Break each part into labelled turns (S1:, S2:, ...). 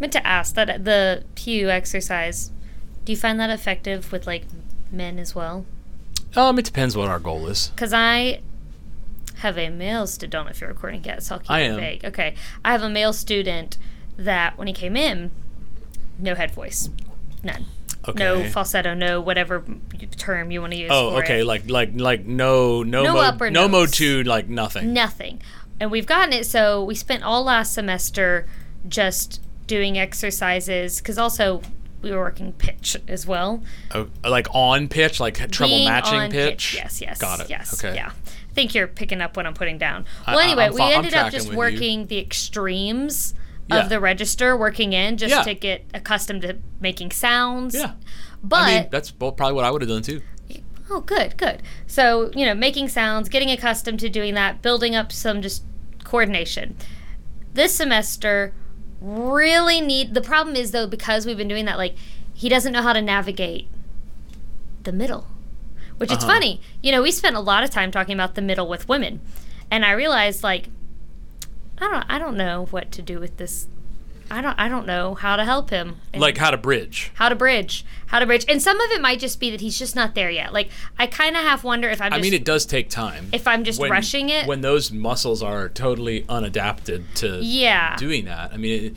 S1: meant to ask that the PU exercise. Do you find that effective with like men as well?
S2: Um, it depends what our goal is.
S1: Because I have a male student. Don't know if you're recording yet, so I'll keep
S2: I
S1: it
S2: am.
S1: vague. Okay, I have a male student that when he came in, no head voice, none.
S2: Okay.
S1: No falsetto, no whatever term you want to use.
S2: Oh, okay.
S1: it.
S2: Like like like no no
S1: No
S2: mode,
S1: upper
S2: no mode two like nothing.
S1: nothing. And we've gotten it so we spent all last semester just doing exercises because also we were working pitch as well.
S2: Oh, like on pitch, like trouble
S1: Being
S2: matching
S1: on
S2: pitch.
S1: Yes, yes.
S2: Got it.
S1: Yes.
S2: Okay.
S1: Yeah. I think you're picking up what I'm putting down. Well,
S2: I-
S1: anyway,
S2: I'm
S1: we
S2: I'm
S1: ended up just
S2: with you.
S1: working the extremes
S2: Yeah.
S1: of the register, working in just
S2: Yeah.
S1: to get accustomed to making sounds.
S2: Yeah.
S1: But
S2: I mean, that's probably what I would have done too.
S1: Oh, good, good. So, you know, making sounds, getting accustomed to doing that, building up some just coordination. This semester, really need. The problem is, though, because we've been doing that, like, he doesn't know how to navigate the middle, which it's
S2: Uh-huh.
S1: funny. You know, we spent a lot of time talking about the middle with women, and I realized, like, I don't, I don't know what to do with this. I don't, I don't know how to help him. And-
S2: Like how to bridge.
S1: how to bridge how to bridge and some of it might just be that he's just not there yet like i kind of half wonder if i'm
S2: I mean, it does take time.
S1: if i'm just
S2: when,
S1: rushing it
S2: when those muscles are totally unadapted to
S1: yeah
S2: doing that. I mean, it,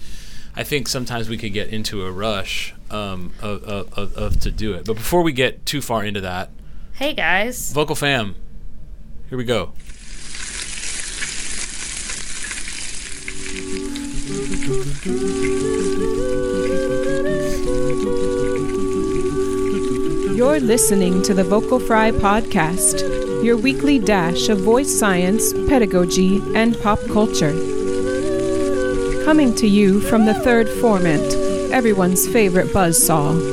S2: I think sometimes we could get into a rush um, of, of, of, of to do it. But before we get too far into that,
S1: hey guys
S2: vocal fam, here we go.
S3: You're listening to the Vocal Fry Podcast, your weekly dash of voice science, pedagogy, and pop culture. Coming to you from the third formant, everyone's favorite buzzsaw.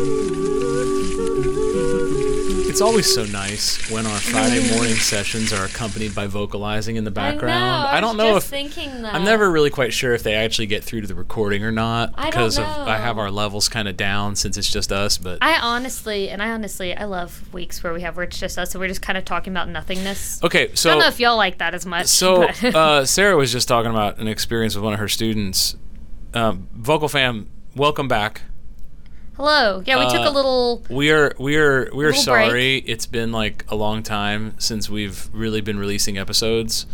S2: It's always so nice when our Friday morning sessions are accompanied by vocalizing in the background.
S1: I, know, I,
S2: don't
S1: was
S2: know if
S1: thinking that
S2: I'm never really quite sure if they actually get through to the recording or not
S1: I don't
S2: because of I have our levels kind of down since it's just us. But
S1: i honestly and i honestly i love weeks where we have where it's just us so we're just kind of talking about nothingness
S2: okay, so
S1: i don't know if y'all like that as much
S2: so uh, Sarah was just talking about an experience with one of her students. Um, Vocal fam, welcome back.
S1: Hello yeah we took a
S2: uh,
S1: little
S2: We are we are we are sorry. It's been like a long time since we've really been releasing episodes.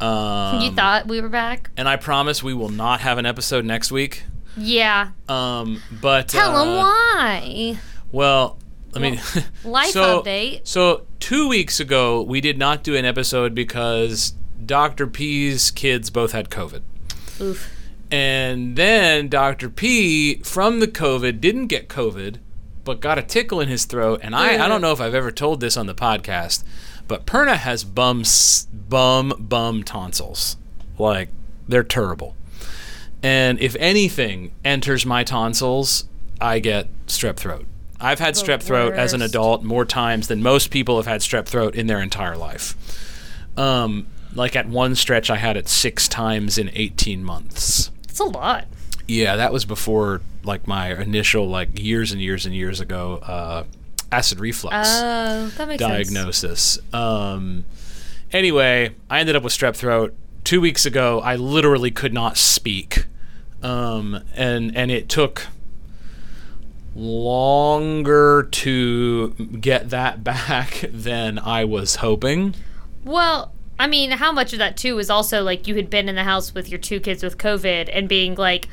S2: Um,
S1: you thought we were back
S2: and I promise we will not have an episode next week.
S1: yeah
S2: Um, but
S1: tell
S2: uh,
S1: them why
S2: Well, I mean,
S1: life
S2: so,
S1: update.
S2: So two weeks ago, we did not do an episode because Dr. P's kids both had COVID.
S1: oof
S2: And then Dr. P from the COVID didn't get COVID, but got a tickle in his throat. And I, I don't know if I've ever told this on the podcast, but Perna has bum, bum, bum tonsils. Like, they're terrible. And if anything enters my tonsils, I get strep throat. I've had strep throat as an adult more times than most people have had strep throat in their entire life. Um, like at one stretch, I had it six times in 18 months.
S1: It's a lot
S2: Yeah, that was before like my initial like years and years and years ago uh, acid reflux
S1: that makes sense
S2: diagnosis. Um, anyway, I ended up with strep throat two weeks ago. I literally could not speak, um, and and it took longer to get that back than I was hoping.
S1: Well, I mean, how much of that too was also like you had been in the house with your two kids with COVID and being like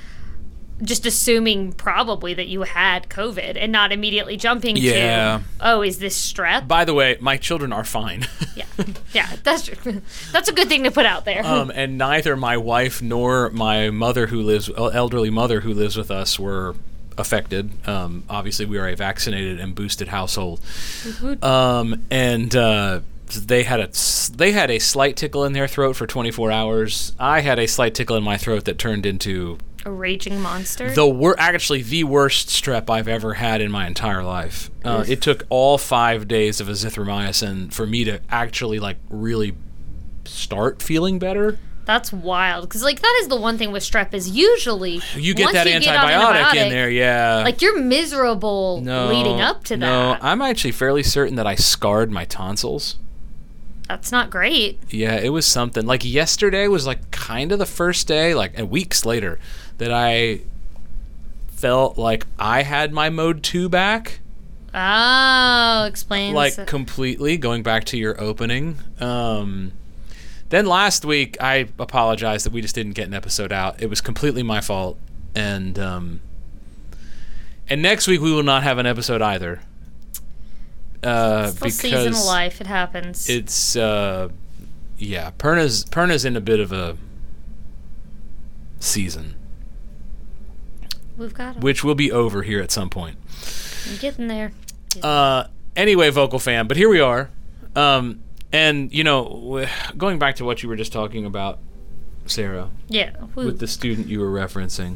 S1: just assuming probably that you had COVID and not immediately jumping
S2: Yeah.
S1: to, oh, is this strep?
S2: By the way, my children are fine.
S1: yeah, yeah, that's that's a good thing to put out there.
S2: um, and neither my wife nor my mother, who lives elderly mother who lives with us, were affected. Um, obviously, we are a vaccinated and boosted household, um, and uh, they had a they had a slight tickle in their throat for 24 hours. I had a slight tickle in my throat that turned into
S1: a raging monster.
S2: the wor- actually the worst strep I've ever had in my entire life. Uh, it took all five days of azithromycin for me to actually like really start feeling better.
S1: That's wild because like that is the one thing with strep is usually
S2: You get that
S1: you get
S2: antibiotic, in there, yeah.
S1: Like you're miserable
S2: no,
S1: leading up to
S2: no,
S1: that.
S2: No, I'm actually fairly certain that I scarred my tonsils.
S1: That's not great.
S2: Yeah, it was something. Like yesterday was like kind of the first day, like and weeks later, that I felt like I had my mode two back.
S1: Oh, explains.
S2: like completely going back to your opening um then last week i apologize that we just didn't get an episode out it was completely my fault and um and next week we will not have an episode either uh
S1: Still season of life. It happens.
S2: it's uh yeah perna's perna's in a bit of a season
S1: We've got 'em.
S2: which will be over here at some point
S1: I'm getting there.
S2: Uh, anyway, vocal fan, but here we are. Um, and you know, going back to what you were just talking about, Sarah,
S1: Yeah. woo.
S2: with the student you were referencing,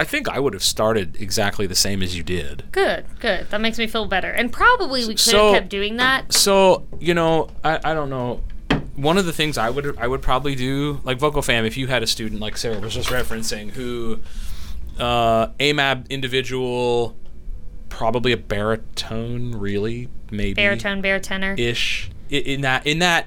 S2: I think I would have started exactly the same as you did.
S1: Good, good. That makes me feel better. And probably we could
S2: So-
S1: have kept doing that.
S2: So you know, I, I don't know. One of the things I would I would probably do like vocal fam if you had a student like Sarah was just referencing who uh, AMAB individual, probably a baritone, really maybe
S1: Baritone, baritone.
S2: ish in that in that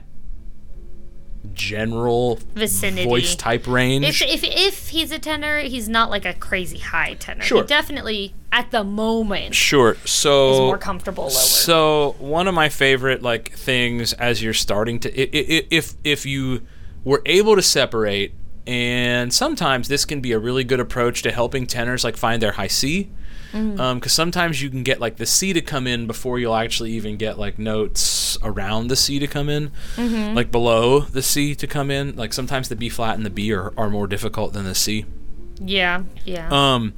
S2: general
S1: Vicinity.
S2: voice type range.
S1: If, if if he's a tenor, he's not like a crazy high tenor.
S2: Sure.
S1: He definitely at the moment
S2: sure. So
S1: is more comfortable lower.
S2: So one of my favorite like things as you're starting to i- i- i- if if you were able to separate and sometimes this can be a really good approach to helping tenors like find their high C Mm. Um, because sometimes you can get like the C to come in before you'll actually even get like notes around the C to come in, mm-hmm. like below the C to come in. Like sometimes the B flat and the B are, are more difficult than the C.
S1: yeah, yeah.
S2: Um,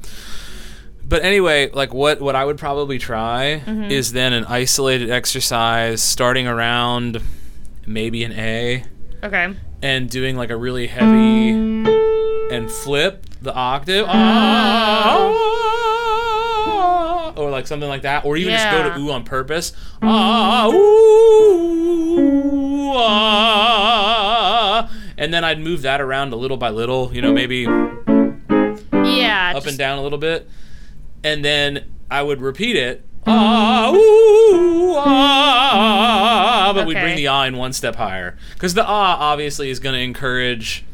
S2: but anyway, like what what I would probably try mm-hmm. is then an isolated exercise starting around maybe an A
S1: okay.
S2: and doing like a really heavy mm. and flip the octave ah, or like something like that or even just go to
S1: Yeah.
S2: ooh on purpose. Ah, ooh, ah, and then I'd move that around a little by little you know maybe
S1: Yeah.
S2: up
S1: just-
S2: and down a little bit, and then I would repeat it. Ah, ooh, ah, but we bring the ah in one step higher. Because the ah obviously is going to encourage,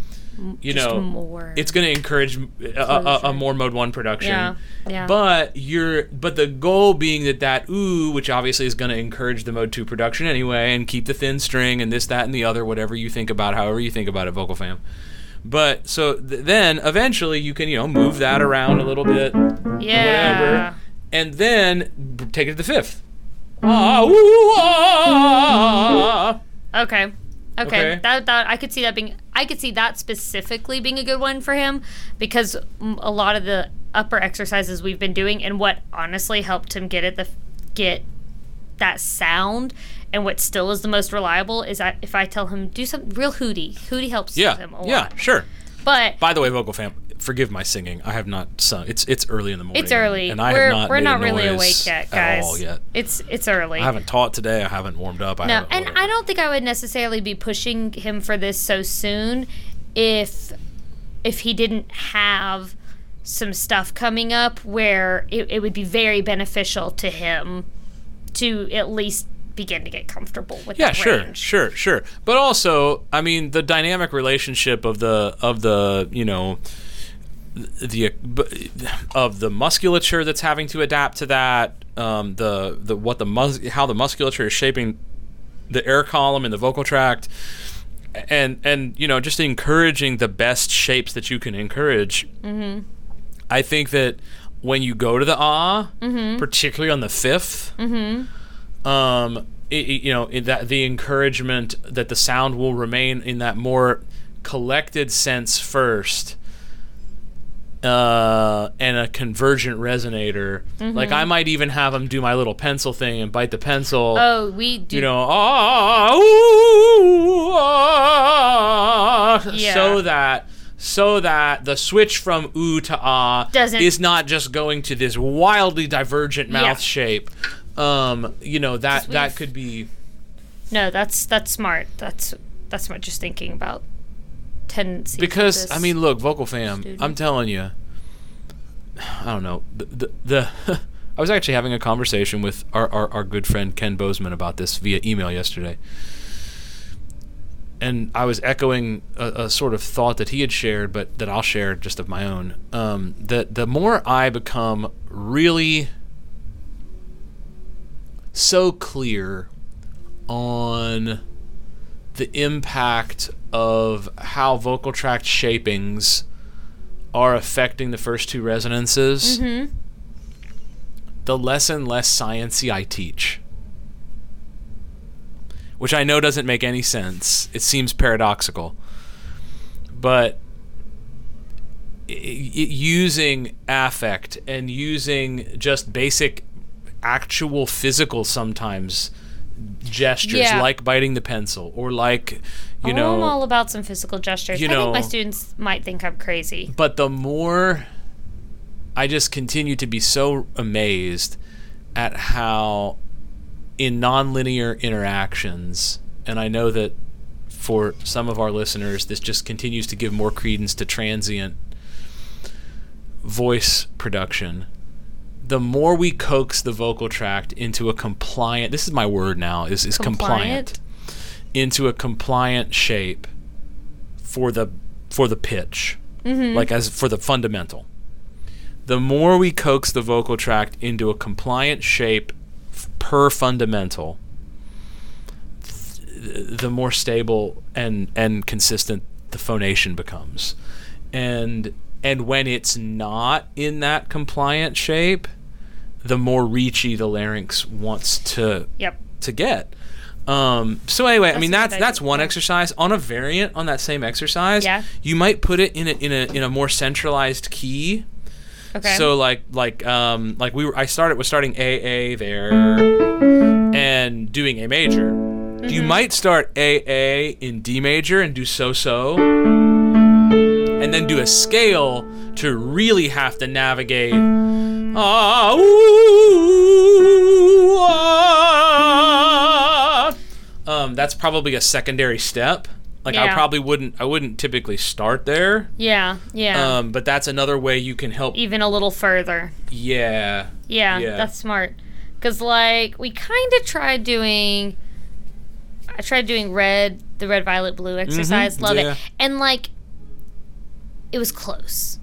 S2: you
S1: just
S2: know,
S1: more.
S2: it's going to encourage a, a, a more mode one production.
S1: Yeah, yeah.
S2: But you're, but the goal being that that ooh, which obviously is going to encourage the mode two production anyway, and keep the thin string and this, that, and the other, whatever you think about, however you think about it, vocal fam. But so th- then eventually you can you know move that around a little bit,
S1: yeah.
S2: whatever, and then take it to the fifth. Ah, ooh, ah.
S1: Okay. Okay.
S2: Okay.
S1: That that I could see that being I could see that specifically being a good one for him because a lot of the upper exercises we've been doing and what honestly helped him get it the get that sound and what still is the most reliable is I, if I tell him do some real hootie. Hootie helps
S2: Yeah,
S1: him a
S2: yeah,
S1: lot.
S2: sure.
S1: But
S2: By the way, vocal fam, forgive my singing. I have not sung. It's it's early in the morning.
S1: it's early.
S2: and I
S1: we're
S2: have not
S1: we're not really awake yet, guys.
S2: yet.
S1: It's it's early.
S2: I haven't taught today. I haven't warmed up. I
S1: No, and
S2: whatever.
S1: I don't think I would necessarily be pushing him for this so soon if if he didn't have some stuff coming up where it, it would be very beneficial to him to at least begin to get comfortable with
S2: Yeah, sure,
S1: range.
S2: sure, sure. But also, I mean, the dynamic relationship of the of the you know the of the musculature that's having to adapt to that, um, the the what the mus- how the musculature is shaping the air column and the vocal tract, and and you know just encouraging the best shapes that you can encourage. Mm-hmm. I think that when you go to the ah, particularly on the 5th um, i- i- you know, in that the encouragement that the sound will remain in that more collected sense first, uh, and a convergent resonator. Like I might even have them do my little pencil thing and bite the pencil.
S1: Oh, we do.
S2: You know, ah, ooh, ah,
S1: Yeah.
S2: so that so that the switch from ooh to ah
S1: Doesn't-
S2: is not just going to this wildly divergent mouth
S1: Yeah.
S2: shape. Um, you know that that could be
S1: No, that's that's smart. That's that's smart. Just thinking about tendencies. of
S2: because I mean, look, vocal fam,
S1: student.
S2: I'm telling you, I don't know the the. the I was actually having a conversation with our, our, our good friend Ken Bozeman about this via email yesterday. and I was echoing a, a, sort of thought that he had shared, but that I'll share just of my own. Um, that the more I become really so clear on the impact of how vocal tract shapings are affecting the first two resonances,
S1: Mm-hmm.
S2: the less and less sciency I teach which I know doesn't make any sense. It seems paradoxical. But i- i- using affect and using just basic actual physical sometimes gestures
S1: Yeah.
S2: like biting the pencil or like you
S1: oh,
S2: know
S1: I'm all about some physical gestures.
S2: you
S1: I think my students might think I'm crazy.
S2: but the more I just continue to be so amazed at how in nonlinear interactions, and I know that for some of our listeners, this just continues to give more credence to transient voice production. The more we coax the vocal tract into a compliant, this is my word now, is, is compliant,
S1: Compliant?
S2: into a compliant shape for the for the pitch, mm-hmm. like as for the fundamental. The more we coax the vocal tract into a compliant shape f- per fundamental, th- the more stable and and consistent the phonation becomes. And and when it's not in that compliant shape, the more reachy the larynx wants to
S1: Yep.
S2: to get. Um, so anyway, I mean that's that's one exercise. On a variant on that same exercise,
S1: Yeah.
S2: you might put it in a in a in a more centralized key.
S1: Okay.
S2: So like like um like we were I started with starting A A there and doing A major.
S1: Mm-hmm.
S2: You might start A A in D major and do so so and then do a scale to really have to navigate ah, ooh, ah. um that's probably a secondary step. Like I probably wouldn't I wouldn't typically start there.
S1: yeah. Yeah.
S2: Um, but that's another way you can help.
S1: Even a little further.
S2: Yeah.
S1: Yeah,
S2: Yeah.
S1: that's smart. Cause like we kind of tried doing. I tried doing red, the red, violet, blue exercise. Love
S2: Mm-hmm. yeah.
S1: it, and like, it was close.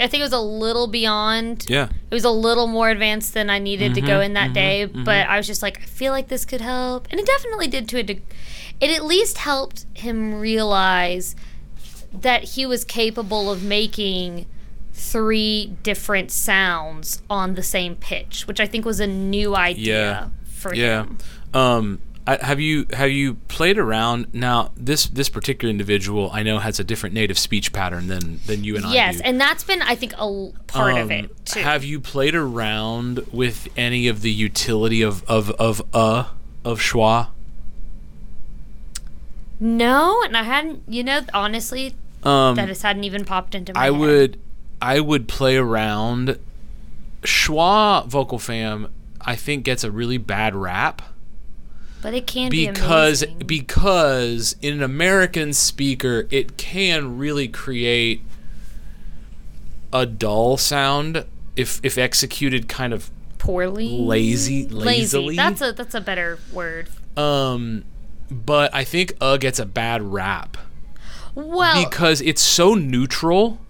S1: I think it was a little beyond.
S2: Yeah.
S1: It was a little more advanced than I needed to go
S2: Mm-hmm,
S1: in that day, but I was just like, I feel like this could help, and it definitely did to a. deg it at least helped him realize that he was capable of making three different sounds on the same pitch, which I think was a new idea
S2: Yeah.
S1: for
S2: Yeah.
S1: him.
S2: Um, I, have you have you played around now? This this particular individual I know has a different native speech pattern than than you and I
S1: Yes, and that's been I think a part of
S2: Um,
S1: it too.
S2: Have you played around with any of the utility of of of uh of schwa?
S1: no, and I hadn't. You know, honestly,
S2: Um,
S1: that just hadn't even popped into my
S2: I
S1: head.
S2: would I would play around. Schwa vocal fam, I think gets a really bad rap.
S1: But it can be
S2: because
S1: amazing.
S2: because in an American speaker, it can really create a dull sound if if executed kind of
S1: poorly
S2: lazy lazily.
S1: lazy. That's a that's a better word.
S2: um, but I think uh gets a bad rap
S1: Well,
S2: because it's so neutral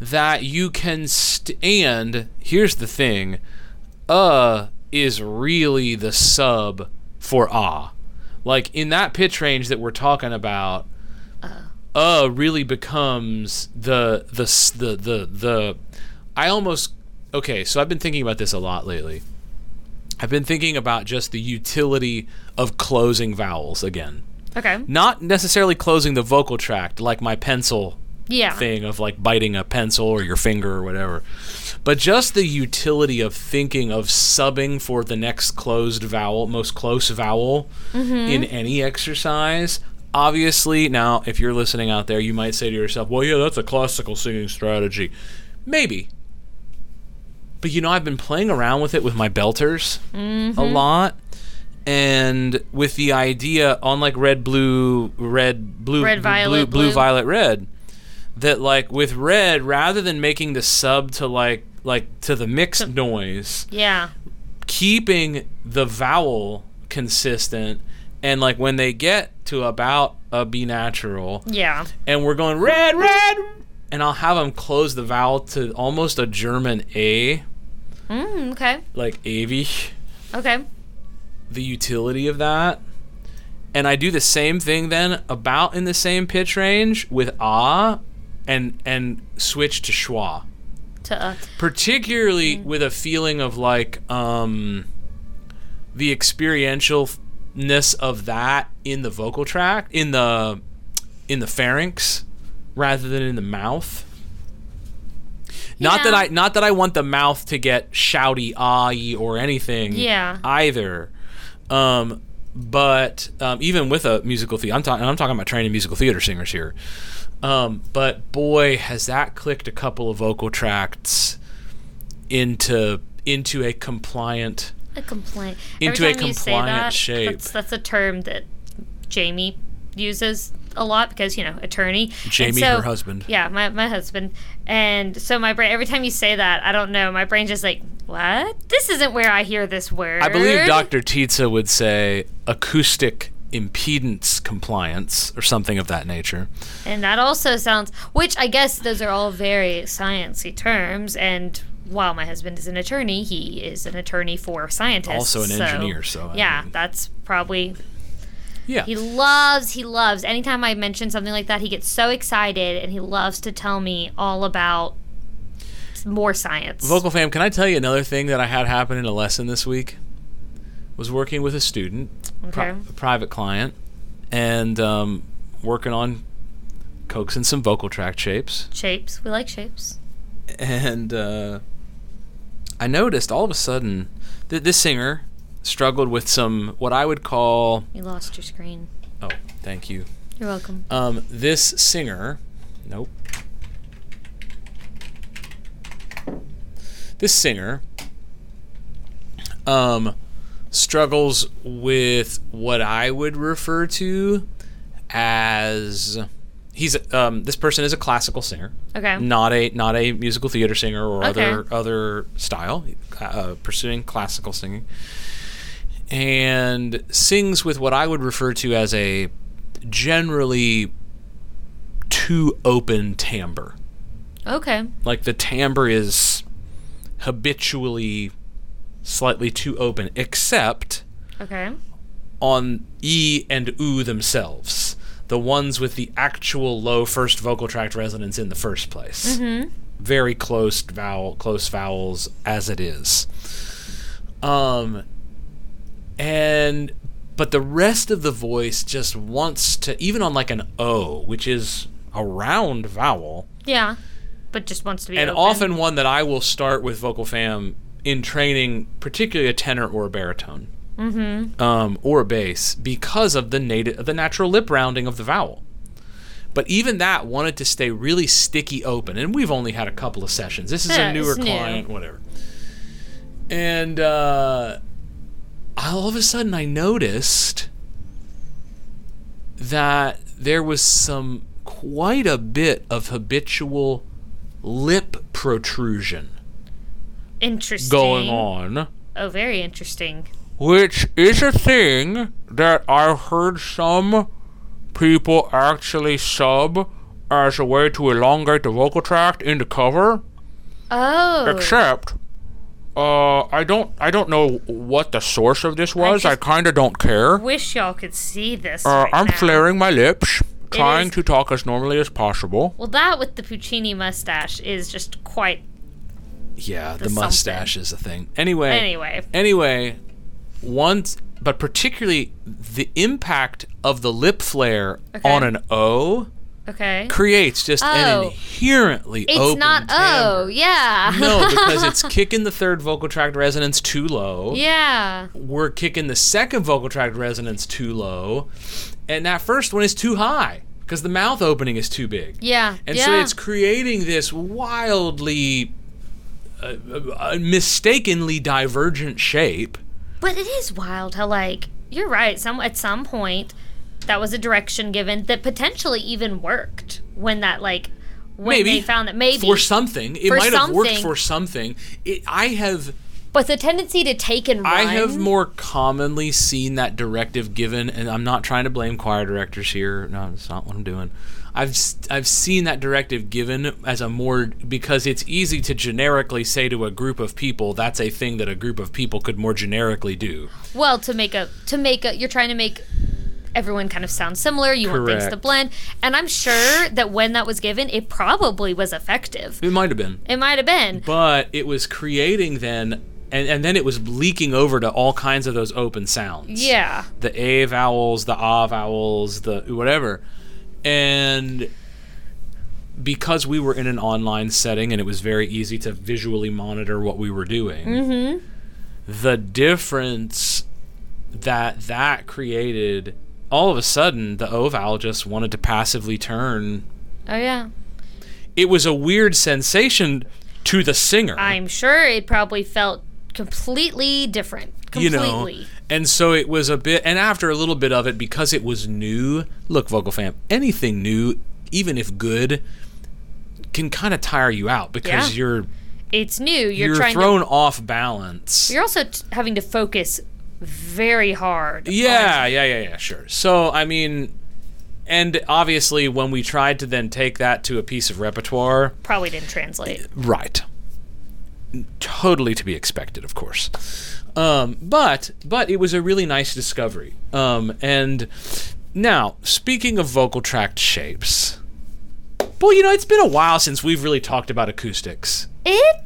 S2: that you can stand. Here's the thing, uh is really the sub for ah. Like in that pitch range that we're talking about, uh, really becomes the the the the the. I almost okay. So I've been thinking about this a lot lately. I've been thinking about just the utility of closing vowels again
S1: okay,
S2: not necessarily closing the vocal tract like my pencil
S1: yeah,
S2: thing of like biting a pencil or your finger or whatever. But just the utility of thinking of subbing for the next closed vowel most close vowel mm-hmm. in any exercise obviously now if you're listening out there you might say to yourself well yeah that's a classical singing strategy. Maybe. But you know i've been playing around with it with my belters a mm-hmm. lot and with the idea on like red blue red blue
S1: Red,
S2: blue-
S1: violet,
S2: blue,
S1: blue.
S2: violet red that like with red rather than making the sub to like like to the mixed noise
S1: yeah,
S2: keeping the vowel consistent And like when they get to about a B natural,
S1: Yeah.
S2: and we're going red, red, and I'll have them close the vowel to almost a German A,
S1: Mm, okay.
S2: like ewig,
S1: Okay.
S2: the utility of that. And I do the same thing then about in the same pitch range with ah and and switch to schwa.
S1: To uh,
S2: Particularly with a feeling of like um the experientialness of that in the vocal tract, in the in the pharynx rather than in the mouth. Not that I not that I want the mouth to get shouty ah or anything
S1: Yeah.
S2: either. Um but um, even with a musical theater, I'm talking. I'm talking about training musical theater singers here. Um, but boy, has that clicked a couple of vocal tracts into into a compliant.
S1: a complaint.
S2: Into a
S1: time you say
S2: compliant
S1: that,
S2: shape.
S1: That's, that's a term that Jamie uses a lot because you know attorney.
S2: Jamie,
S1: so-
S2: her husband.
S1: Yeah, my, my husband. And so my brain. Every time you say that, I don't know. My brain just like, what? This isn't where I hear this word.
S2: I believe Dr. Titze would say acoustic impedance compliance or something of that nature.
S1: And that also sounds, which I guess those are all very sciencey terms. And while my husband is an attorney, he is an attorney for scientists.
S2: Also an
S1: so-
S2: engineer, so, I
S1: yeah,
S2: mean-
S1: that's probably.
S2: Yeah.
S1: He loves, he loves. Anytime I mention something like that, he gets so excited and he loves to tell me all about more science.
S2: Vocal fam, can I tell you another thing that I had happen in a lesson this week? Was working with a student, pri- a private client, and um, working on coaxing some vocal tract shapes.
S1: Shapes. We like shapes.
S2: And uh, I noticed all of a sudden that this singer struggled with some what I would call.
S1: You lost your screen.
S2: Oh, thank you.
S1: You're welcome.
S2: Um, this singer, nope. This singer, um, struggles with what I would refer to as he's um, this person is a classical singer,
S1: Okay.
S2: not a not a musical theater singer or
S1: Okay.
S2: other other style, uh, pursuing classical singing, and sings with what I would refer to as a generally too open timbre.
S1: Okay.
S2: Like the timbre is habitually slightly too open, except
S1: Okay.
S2: on E and U themselves, the ones with the actual low first vocal tract resonance in the first place. Mm-hmm. Very close vowel, close vowels as it is. Um, and but the rest of the voice just wants to, even on like an O, which is a round vowel,
S1: Yeah. But just wants to be
S2: and
S1: open.
S2: often one that I will start with vocal fam in training, particularly a tenor or a baritone, mm-hmm. um, or a bass, because of the native, the natural lip rounding of the vowel. But even that wanted to stay really sticky open, and we've only had a couple of sessions. This is
S1: Yeah,
S2: a newer
S1: new.
S2: client, whatever. And uh, all of a sudden, I noticed that there was some quite a bit of habitual lip protrusion
S1: interesting.
S2: going on,
S1: Oh, very interesting.
S2: which is a thing that I've heard some people actually sub as a way to elongate the vocal tract in the cover.
S1: Oh.
S2: Except, uh, I don't, I don't know what the source of this was. I,
S1: just-
S2: kind of don't care.
S1: Wish y'all could see this.
S2: Uh,
S1: right
S2: I'm
S1: now.
S2: flaring my lips, trying to talk as normally as possible.
S1: Well, that with the Puccini mustache is just quite.
S2: Yeah, the,
S1: the
S2: mustache is a thing. Anyway,
S1: Anyway.
S2: anyway, once, but particularly the impact of the lip flare
S1: Okay.
S2: on an O
S1: Okay.
S2: creates just an
S1: Oh.
S2: inherently
S1: It's
S2: open
S1: not. Oh, yeah.
S2: no, because it's kicking the third vocal tract resonance too low.
S1: yeah.
S2: We're kicking the second vocal tract resonance too low, and that first one is too high because the mouth opening is too big.
S1: Yeah.
S2: And
S1: yeah.
S2: so it's creating this wildly, uh, uh, mistakenly divergent shape.
S1: But it is wild how like you're right. Some at some point that was a direction given that potentially even worked when that like when
S2: maybe
S1: they found that maybe
S2: for something it
S1: For
S2: might have worked for something. It, I have
S1: But the tendency to take and run.
S2: I have more commonly seen that directive given, and I'm not trying to blame choir directors here. No, it's not what I'm doing. I've I've seen that directive given as a more because it's easy to generically say to a group of people that's a thing that a group of people could more generically do.
S1: well to make a to make a you're trying to make everyone kind of sound similar. You want things to blend, and I'm sure that when that was given, it probably was effective.
S2: It might have been,
S1: It might have been.
S2: but it was creating then. And, and then it was leaking over to all kinds of those open sounds.
S1: Yeah.
S2: the A vowels, the Ah vowels, the whatever. And because we were in an online setting and it was very easy to visually monitor what we were doing, the difference that that created, all of a sudden, the O vowel just wanted to passively turn.
S1: Oh yeah.
S2: It was a weird sensation to the singer.
S1: I'm sure it probably felt completely different.
S2: you know and so it was a bit and after a little bit of it because it was new look vocal fam anything new even if good can kind of tire you out because
S1: Yeah.
S2: you're
S1: it's new. You're,
S2: you're,
S1: trying
S2: thrown
S1: to.
S2: off balance
S1: You're also t- having to focus very hard.
S2: yeah yeah yeah yeah sure so i mean and obviously when we tried to then take that to a piece of repertoire
S1: Probably didn't translate.
S2: Right. Totally to be expected, of course. Um, but but it was a really nice discovery. Um, and now, speaking of vocal tract shapes, well, you know, it's been a while since we've really talked about acoustics.
S1: It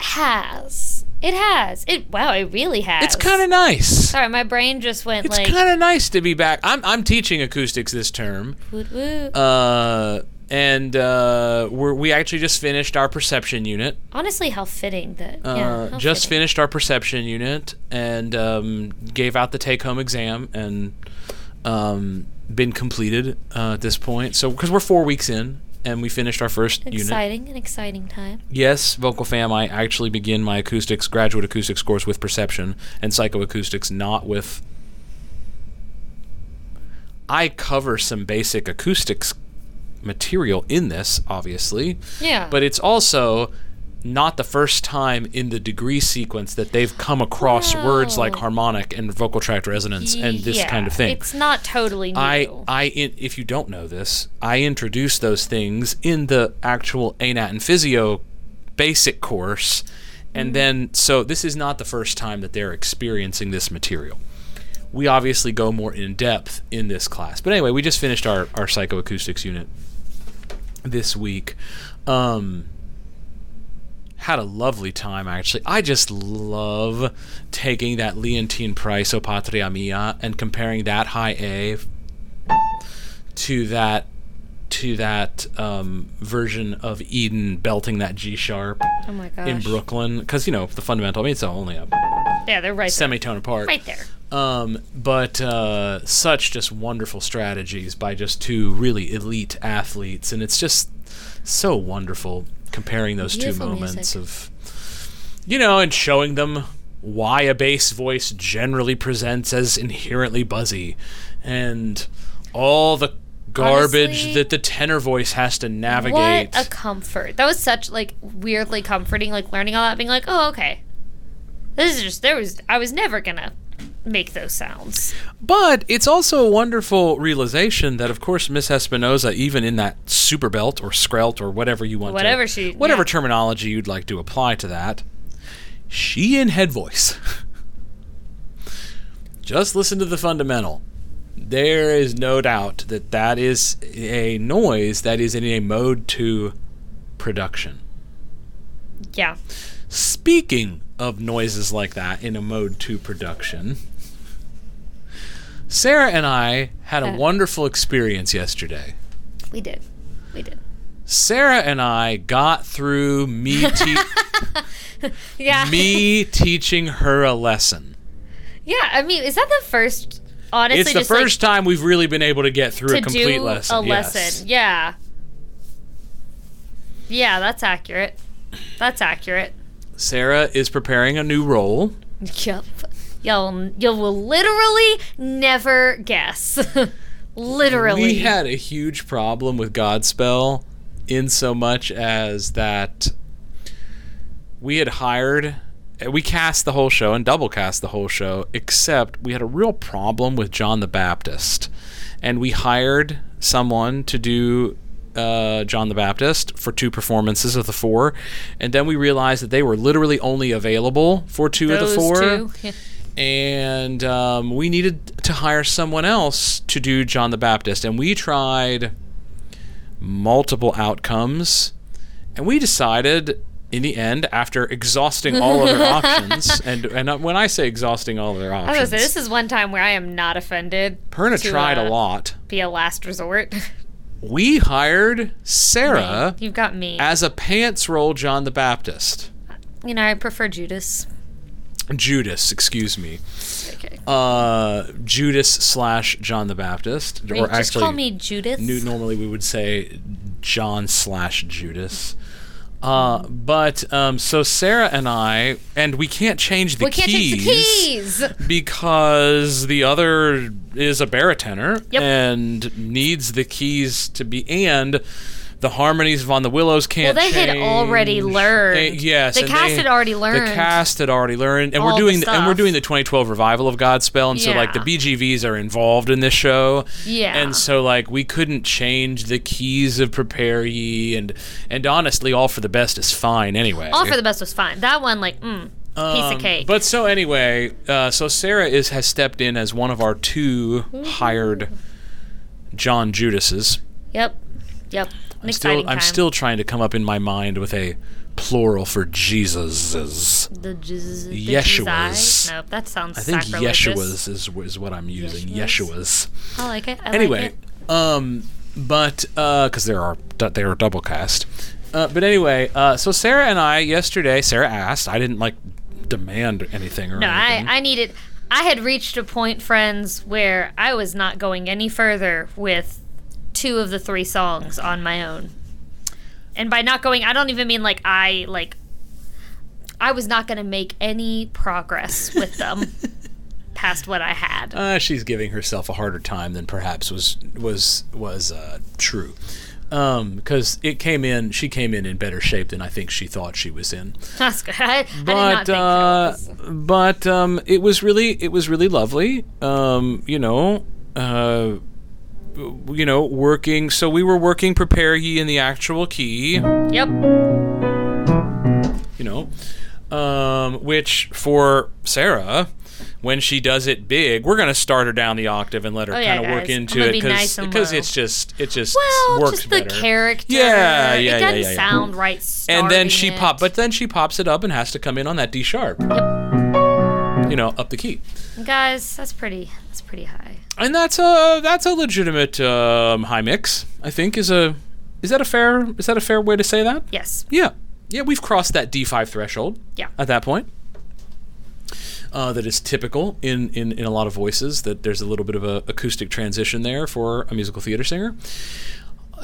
S1: has. It has. It wow. It really has.
S2: It's kind of nice.
S1: Sorry, my brain just went
S2: It's
S1: like.
S2: kind of nice to be back. I'm I'm teaching acoustics this term.
S1: woot, woot.
S2: Uh, and uh, we're, we actually just finished our perception unit.
S1: Honestly, how fitting that.
S2: Uh,
S1: yeah,
S2: just
S1: fitting.
S2: finished our perception unit and um, gave out the take home exam and um, been completed uh, at this point. So, because we're four weeks in and we finished our first unit.
S1: Exciting, an exciting time.
S2: Yes, Vocal Fam, I actually begin my acoustics, graduate acoustics course with perception and psychoacoustics, not with. I cover some basic acoustics material in this, obviously.
S1: Yeah.
S2: But it's also not the first time in the degree sequence that they've come across words like harmonic and vocal tract resonance and this
S1: Yeah,
S2: kind of thing.
S1: It's not totally new.
S2: I, I, if you don't know this, I introduce those things in the actual ANAT and Physio basic course, and mm-hmm. then so this is not the first time that they're experiencing this material. We obviously go more in depth in this class, but anyway, we just finished our our psychoacoustics unit this week. Um, had a lovely time actually. I just love taking that Leontyne Price O Patria Mia and comparing that high A to that to that um, version of Eden belting that G sharp
S1: oh
S2: in Brooklyn because you know the fundamental. I mean, it's only a
S1: Yeah, they're right
S2: semitone apart.
S1: Right there.
S2: Um, but uh, such just wonderful strategies by just two really elite athletes, and it's just so wonderful comparing those
S1: Beautiful
S2: two moments
S1: music.
S2: of, you know, and showing them why a bass voice generally presents as inherently buzzy, and all the garbage
S1: Honestly,
S2: that the tenor voice has to navigate.
S1: What a comfort. That was such like weirdly comforting, like learning all that, being like, oh, okay. This is just there was I was never gonna make those sounds.
S2: But it's also a wonderful realization that, of course, Miss Espinosa, even in that super belt or skrelt or whatever you want,
S1: Whatever
S2: to,
S1: she-
S2: whatever
S1: yeah.
S2: terminology you'd like to apply to that, she in head voice. Just listen to the fundamental. There is no doubt that that is a noise that is in a mode two production.
S1: Yeah.
S2: Speaking of noises like that in a mode 2 production, Sarah and I had a
S1: Uh.
S2: wonderful experience yesterday.
S1: We did. We did.
S2: Sarah and I got through me te-
S1: Yeah.
S2: me teaching her a lesson.
S1: Yeah, I mean, is that the first honestly
S2: it's the
S1: just like,
S2: first time we've really been able to get through
S1: to
S2: a complete
S1: do
S2: lesson.
S1: a
S2: yes.
S1: lesson. Yeah. Yeah, that's accurate. That's accurate.
S2: Sarah is preparing a new role.
S1: Yup. You'll you will literally never guess. literally.
S2: We had a huge problem with Godspell in so much as that we had hired we cast the whole show and double cast the whole show, except we had a real problem with John the Baptist. And we hired someone to do uh, John the Baptist for two performances of the four. And then we realized that they were literally only available for two of the
S1: Those
S2: four. And um, we needed to hire someone else to do John the Baptist. And we tried multiple outcomes. And we decided in the end, after exhausting all other options, and and when I say exhausting all other
S1: I was
S2: options,
S1: gonna say this is one time where I am not offended.
S2: Perna
S1: to,
S2: tried a
S1: uh,
S2: lot.
S1: Be a last resort.
S2: We hired Sarah
S1: You've got me.
S2: as a pants roll John the Baptist.
S1: you know, I prefer Judas.
S2: Judas, excuse me.
S1: Okay.
S2: Uh, Judas slash John the Baptist,
S1: Wait,
S2: or
S1: just
S2: actually,
S1: call me Judith.
S2: nu- normally we would say John slash Judas. Uh, but um, so Sarah and I, and we can't change the
S1: we can't
S2: keys.
S1: change the keys.
S2: because the other is a baritone
S1: Yep.
S2: and needs the keys to be and the harmonies of on the willows can't
S1: Well, they had already learned.
S2: Eh, yes
S1: The cast
S2: they-
S1: had already learned.
S2: the cast had already learned and we're doing the, and we're doing the 2012 revival of godspell and so like the bgvs are involved in this show
S1: Yeah.
S2: and so like we couldn't change the keys of prepare ye and and honestly all for the best is fine anyway
S1: All for the best was fine. That one, like, mm, piece
S2: um,
S1: of cake.
S2: But so anyway, uh, so Sarah is has stepped in as one of our two hired John Judases.
S1: yep, yep.
S2: I'm still I'm still trying to come up in my mind with a plural for Jesuses.
S1: the, the
S2: Yeshuas.
S1: jizai? No, that sounds
S2: I think. Yeshua's is is what I'm using.
S1: Yeshuas?
S2: Yeshua's.
S1: I like it. I
S2: Anyway,
S1: like it.
S2: um, but because there are they are double cast. Uh, but anyway, uh, so Sarah and I yesterday, Sarah asked. I didn't like demand anything or anything.
S1: No, I,
S2: anything.
S1: I needed. I had reached a point, friends, where I was not going any further with two of the three songs on my own. And by not going, I don't even mean like I like. I was not going to make any progress with them past what I had.
S2: Uh, she's giving herself a harder time than perhaps was was was uh, true, because it came in. She came in in better shape than I think she thought she was in.
S1: That's good. I, I
S2: But
S1: think
S2: uh, but um, it was really it was really lovely. Um, you know. You know, working. So we were working "Prepare Ye" in the actual key.
S1: Yep.
S2: you know, um, which for Sarah, when she does it big, we're gonna start her down the octave and let her
S1: Oh, yeah,
S2: kind of work into it
S1: be
S2: because
S1: nice
S2: it's just it just
S1: Well,
S2: works
S1: just the
S2: better.
S1: character.
S2: Yeah, yeah,
S1: It
S2: yeah,
S1: doesn't
S2: yeah,
S1: sound right.
S2: and then she
S1: it.
S2: pop, but then she pops it up and has to come in on that D sharp. You know, up the key,
S1: guys, that's pretty. That's pretty high.
S2: and that's a that's a legitimate um, high mix. I think is a is that a fair is that a fair way to say that?
S1: Yes.
S2: Yeah, yeah, we've crossed that D five threshold.
S1: Yeah.
S2: at that point. Uh, that is typical in, in, in a lot of voices, that there's a little bit of a acoustic transition there for a musical theater singer.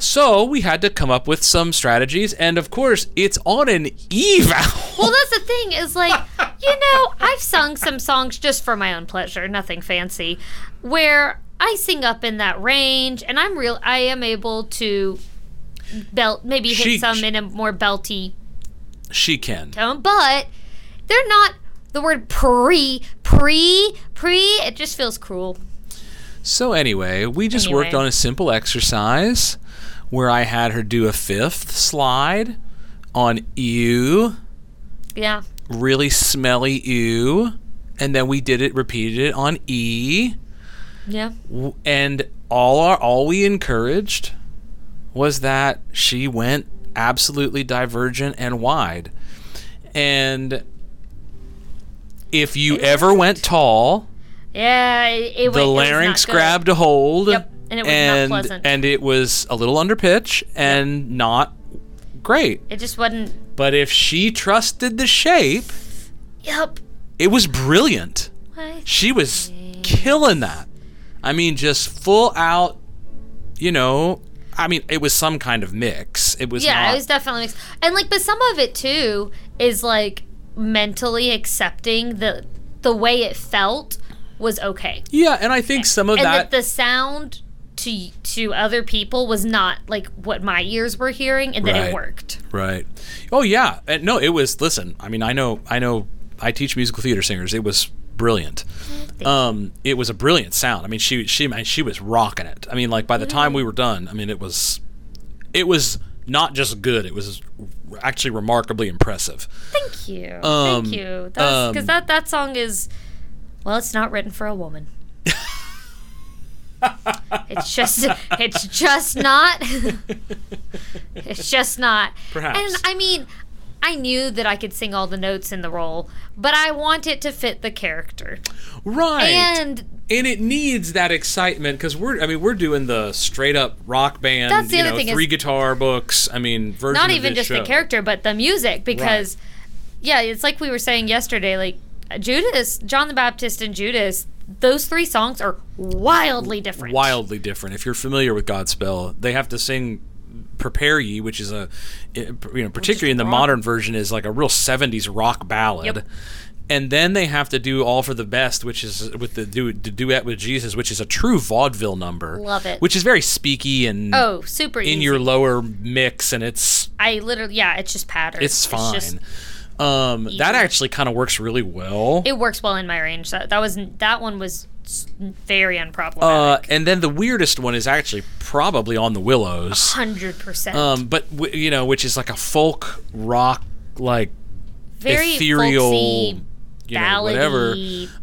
S2: So we had to come up with some strategies, and of course, it's on an eval.
S1: Well, that's the thing is like, you know, I've sung some songs just for my own pleasure, nothing fancy, where I sing up in that range, and I'm real. I am able to belt, maybe hit
S2: She-
S1: some in a more belty
S2: she can.
S1: tone, but they're not the word pre, pre, pre. It just feels cruel.
S2: So anyway, we just
S1: Anyway.
S2: worked on a simple exercise where I had her do a fifth slide on ew,
S1: Yeah.
S2: really smelly ew, and then we did it, repeated it on e.
S1: Yeah.
S2: And all our all we encouraged was that she went absolutely divergent and wide and if you ever went tall
S1: Yeah. It, it,
S2: the
S1: went- it was
S2: larynx grabbed a hold
S1: Yep, and it was not
S2: and,
S1: pleasant.
S2: and it was a little under pitch and not great
S1: It just wasn't.
S2: but if she trusted the shape
S1: Yep.
S2: it was brilliant
S1: I
S2: she was killing that. I mean, just full out, you know. I mean, it was some kind of mix. It was
S1: yeah,
S2: not.
S1: it was definitely mixed. And like, but some of it too is like mentally accepting the the way it felt was okay,
S2: yeah, and I think some of
S1: and
S2: that.
S1: that the sound to to other people was not like what my ears were hearing, and that
S2: Right.
S1: it worked.
S2: right. Oh yeah. And no, it was. Listen, I mean, I know, I know. I teach musical theater singers. It was brilliant. Um, it was a brilliant sound. I mean, she she man, she was rocking it. I mean, like by the time we were done, I mean, it was it was not just good. It was actually remarkably impressive.
S1: Thank you.
S2: Um,
S1: Thank you. Because
S2: um,
S1: that that song is well, it's not written for a woman. it's just it's just not it's just not.
S2: Perhaps.
S1: And I mean, I knew that I could sing all the notes in the role, but I want it to fit the character.
S2: Right.
S1: And
S2: and it needs that excitement because we're I mean we're doing the straight up rock band.
S1: That's the
S2: you
S1: other
S2: know,
S1: thing
S2: three guitar books. I mean, version
S1: not even just the character, but the music because yeah, it's like we were saying yesterday like uh, Judas, John the Baptist and Judas, those three songs are wildly different.
S2: wildly different. If you're familiar with Godspell, they have to sing "Prepare Ye," which is a, you know, particularly in the
S1: rock.
S2: modern version, is like a real '70s rock ballad.
S1: Yep.
S2: And then they have to do "All for the Best," which is with the, du- the duet with Jesus, which is a true vaudeville number.
S1: Love it.
S2: Which is very speaky and
S1: Oh, super
S2: in
S1: easy.
S2: your lower mix, and it's
S1: I literally yeah, it's just pattern.
S2: it's fine.
S1: just-
S2: um,
S1: easy.
S2: that actually kind of works really well.
S1: it works well in my range. That that was that one was very
S2: uh,
S1: unproblematic.
S2: and then the weirdest one is actually probably on the Willows.
S1: Hundred percent.
S2: um, but w- you know, which is like a folk rock, like
S1: very
S2: ethereal,
S1: folksy,
S2: you know, whatever.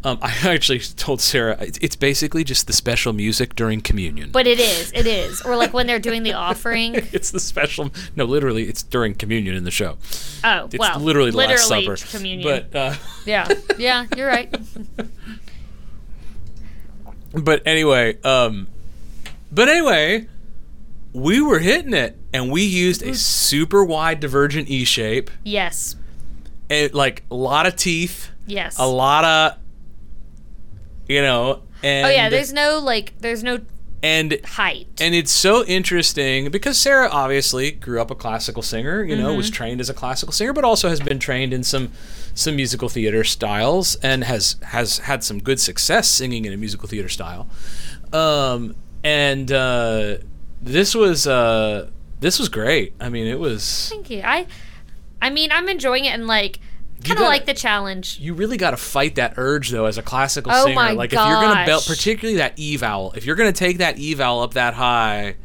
S2: Um, I actually told Sarah it's, it's basically just the special music during communion.
S1: But it is, it is. Or like when they're doing the offering.
S2: it's the special. No, literally, it's during communion in the show.
S1: Oh,
S2: It's
S1: well,
S2: literally the Last
S1: literally
S2: Supper.
S1: communion.
S2: But uh,
S1: yeah, yeah, you're right.
S2: but anyway, um, but anyway, we were hitting it, and we used a super wide divergent E shape,
S1: Yes,
S2: and like a lot of teeth.
S1: Yes.
S2: a lot of you know and
S1: oh yeah, there's no like, there's no
S2: and
S1: height.
S2: and it's so interesting because Sarah obviously grew up a classical singer, you know, was
S1: Mm-hmm.
S2: trained as a classical singer, but also has been trained in some some musical theater styles and has has had some good success singing in a musical theater style. Um, and uh, this was uh, this was great. I mean, it was
S1: Thank you. I, I mean, I'm enjoying it and like, kind of like the challenge.
S2: you really got to fight that urge though as a classical
S1: Oh
S2: singer.
S1: my
S2: like if you're gonna belt,
S1: gosh.
S2: particularly that E vowel, if you're gonna take that E vowel up that high,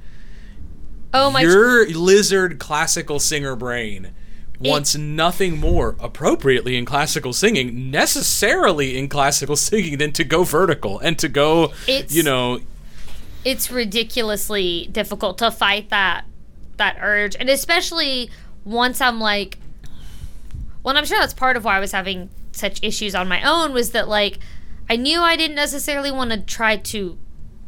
S1: Oh my.
S2: your lizard classical singer brain wants nothing more appropriately in classical singing, necessarily in classical singing, than to go vertical and to go,
S1: It's-
S2: you know,
S1: it's ridiculously difficult to fight that that urge and especially once i'm like well and i'm sure that's part of why i was having such issues on my own was that like i knew i didn't necessarily want to try to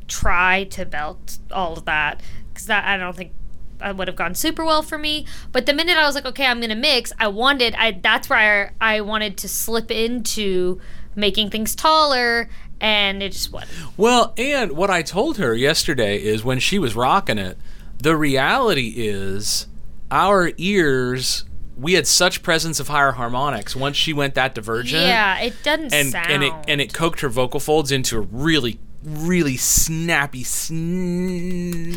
S1: try to belt all of that because that i don't think that would have gone super well for me. But the minute i was like okay i'm gonna mix i wanted i that's where i, I wanted to slip into making things taller and it just wasn't.
S2: Well, and what I told her yesterday is when she was rocking it, the reality is our ears we had such presence of higher harmonics once she went that divergent.
S1: Yeah, it doesn't
S2: And
S1: sound.
S2: and it and it coked her vocal folds into a really really snappy snappy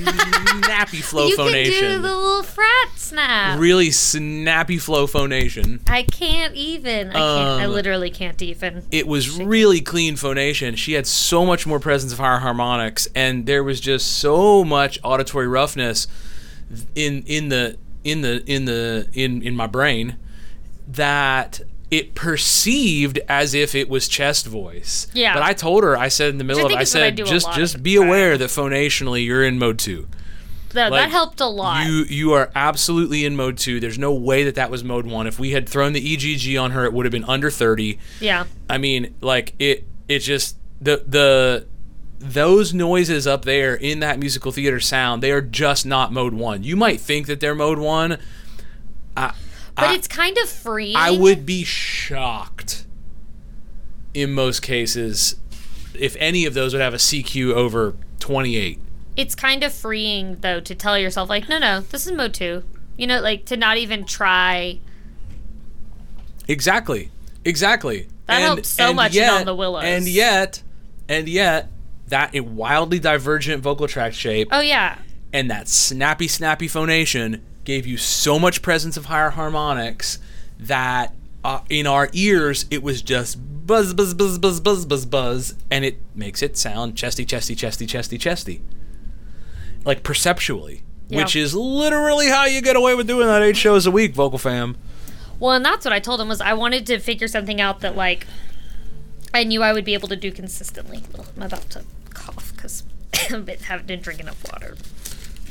S2: flow
S1: you can do
S2: phonation.
S1: the little frat snap.
S2: really snappy flow phonation.
S1: I can't even. I can't. I
S2: Um,
S1: literally can't even.
S2: it was really clean phonation. She had so much more presence of higher harmonics, and there was just so much auditory roughness in in the in the in the in in my brain that it perceived as if it was chest voice.
S1: Yeah.
S2: But I told her, I said in the middle of it, I
S1: I
S2: said,
S1: do
S2: just just be aware that phonationally you're in mode two.
S1: No,
S2: like,
S1: that helped a lot.
S2: You you are absolutely in mode two. There's no way that that was mode one. If we had thrown the EGG on her, it would have been under thirty.
S1: yeah.
S2: I mean, like it it just the the those noises up there in that musical theater sound, they are just not mode 1. You might think that they're mode 1. I
S1: But
S2: I,
S1: it's kind of freeing.
S2: I would be shocked in most cases if any of those would have a CQ over 28.
S1: It's kind of freeing though to tell yourself like, no, no, this is mode two. You know, like to not even try.
S2: Exactly. Exactly.
S1: That helped so much in On the Willows.
S2: And yet, and yet, that wildly divergent vocal tract shape
S1: Oh yeah,
S2: and that snappy, snappy phonation gave you so much presence of higher harmonics that uh, in our ears, it was just buzz, buzz, buzz, buzz, buzz, buzz, buzz, and it makes it sound chesty, chesty, chesty, chesty, chesty, like perceptually,
S1: Yeah.
S2: which is literally how you get away with doing that eight shows a week, vocal fam.
S1: Well, and that's what I told him was I wanted to figure something out that like I knew I would be able to do consistently. Ugh, I'm about to cough because I've been, haven't been drinking enough water.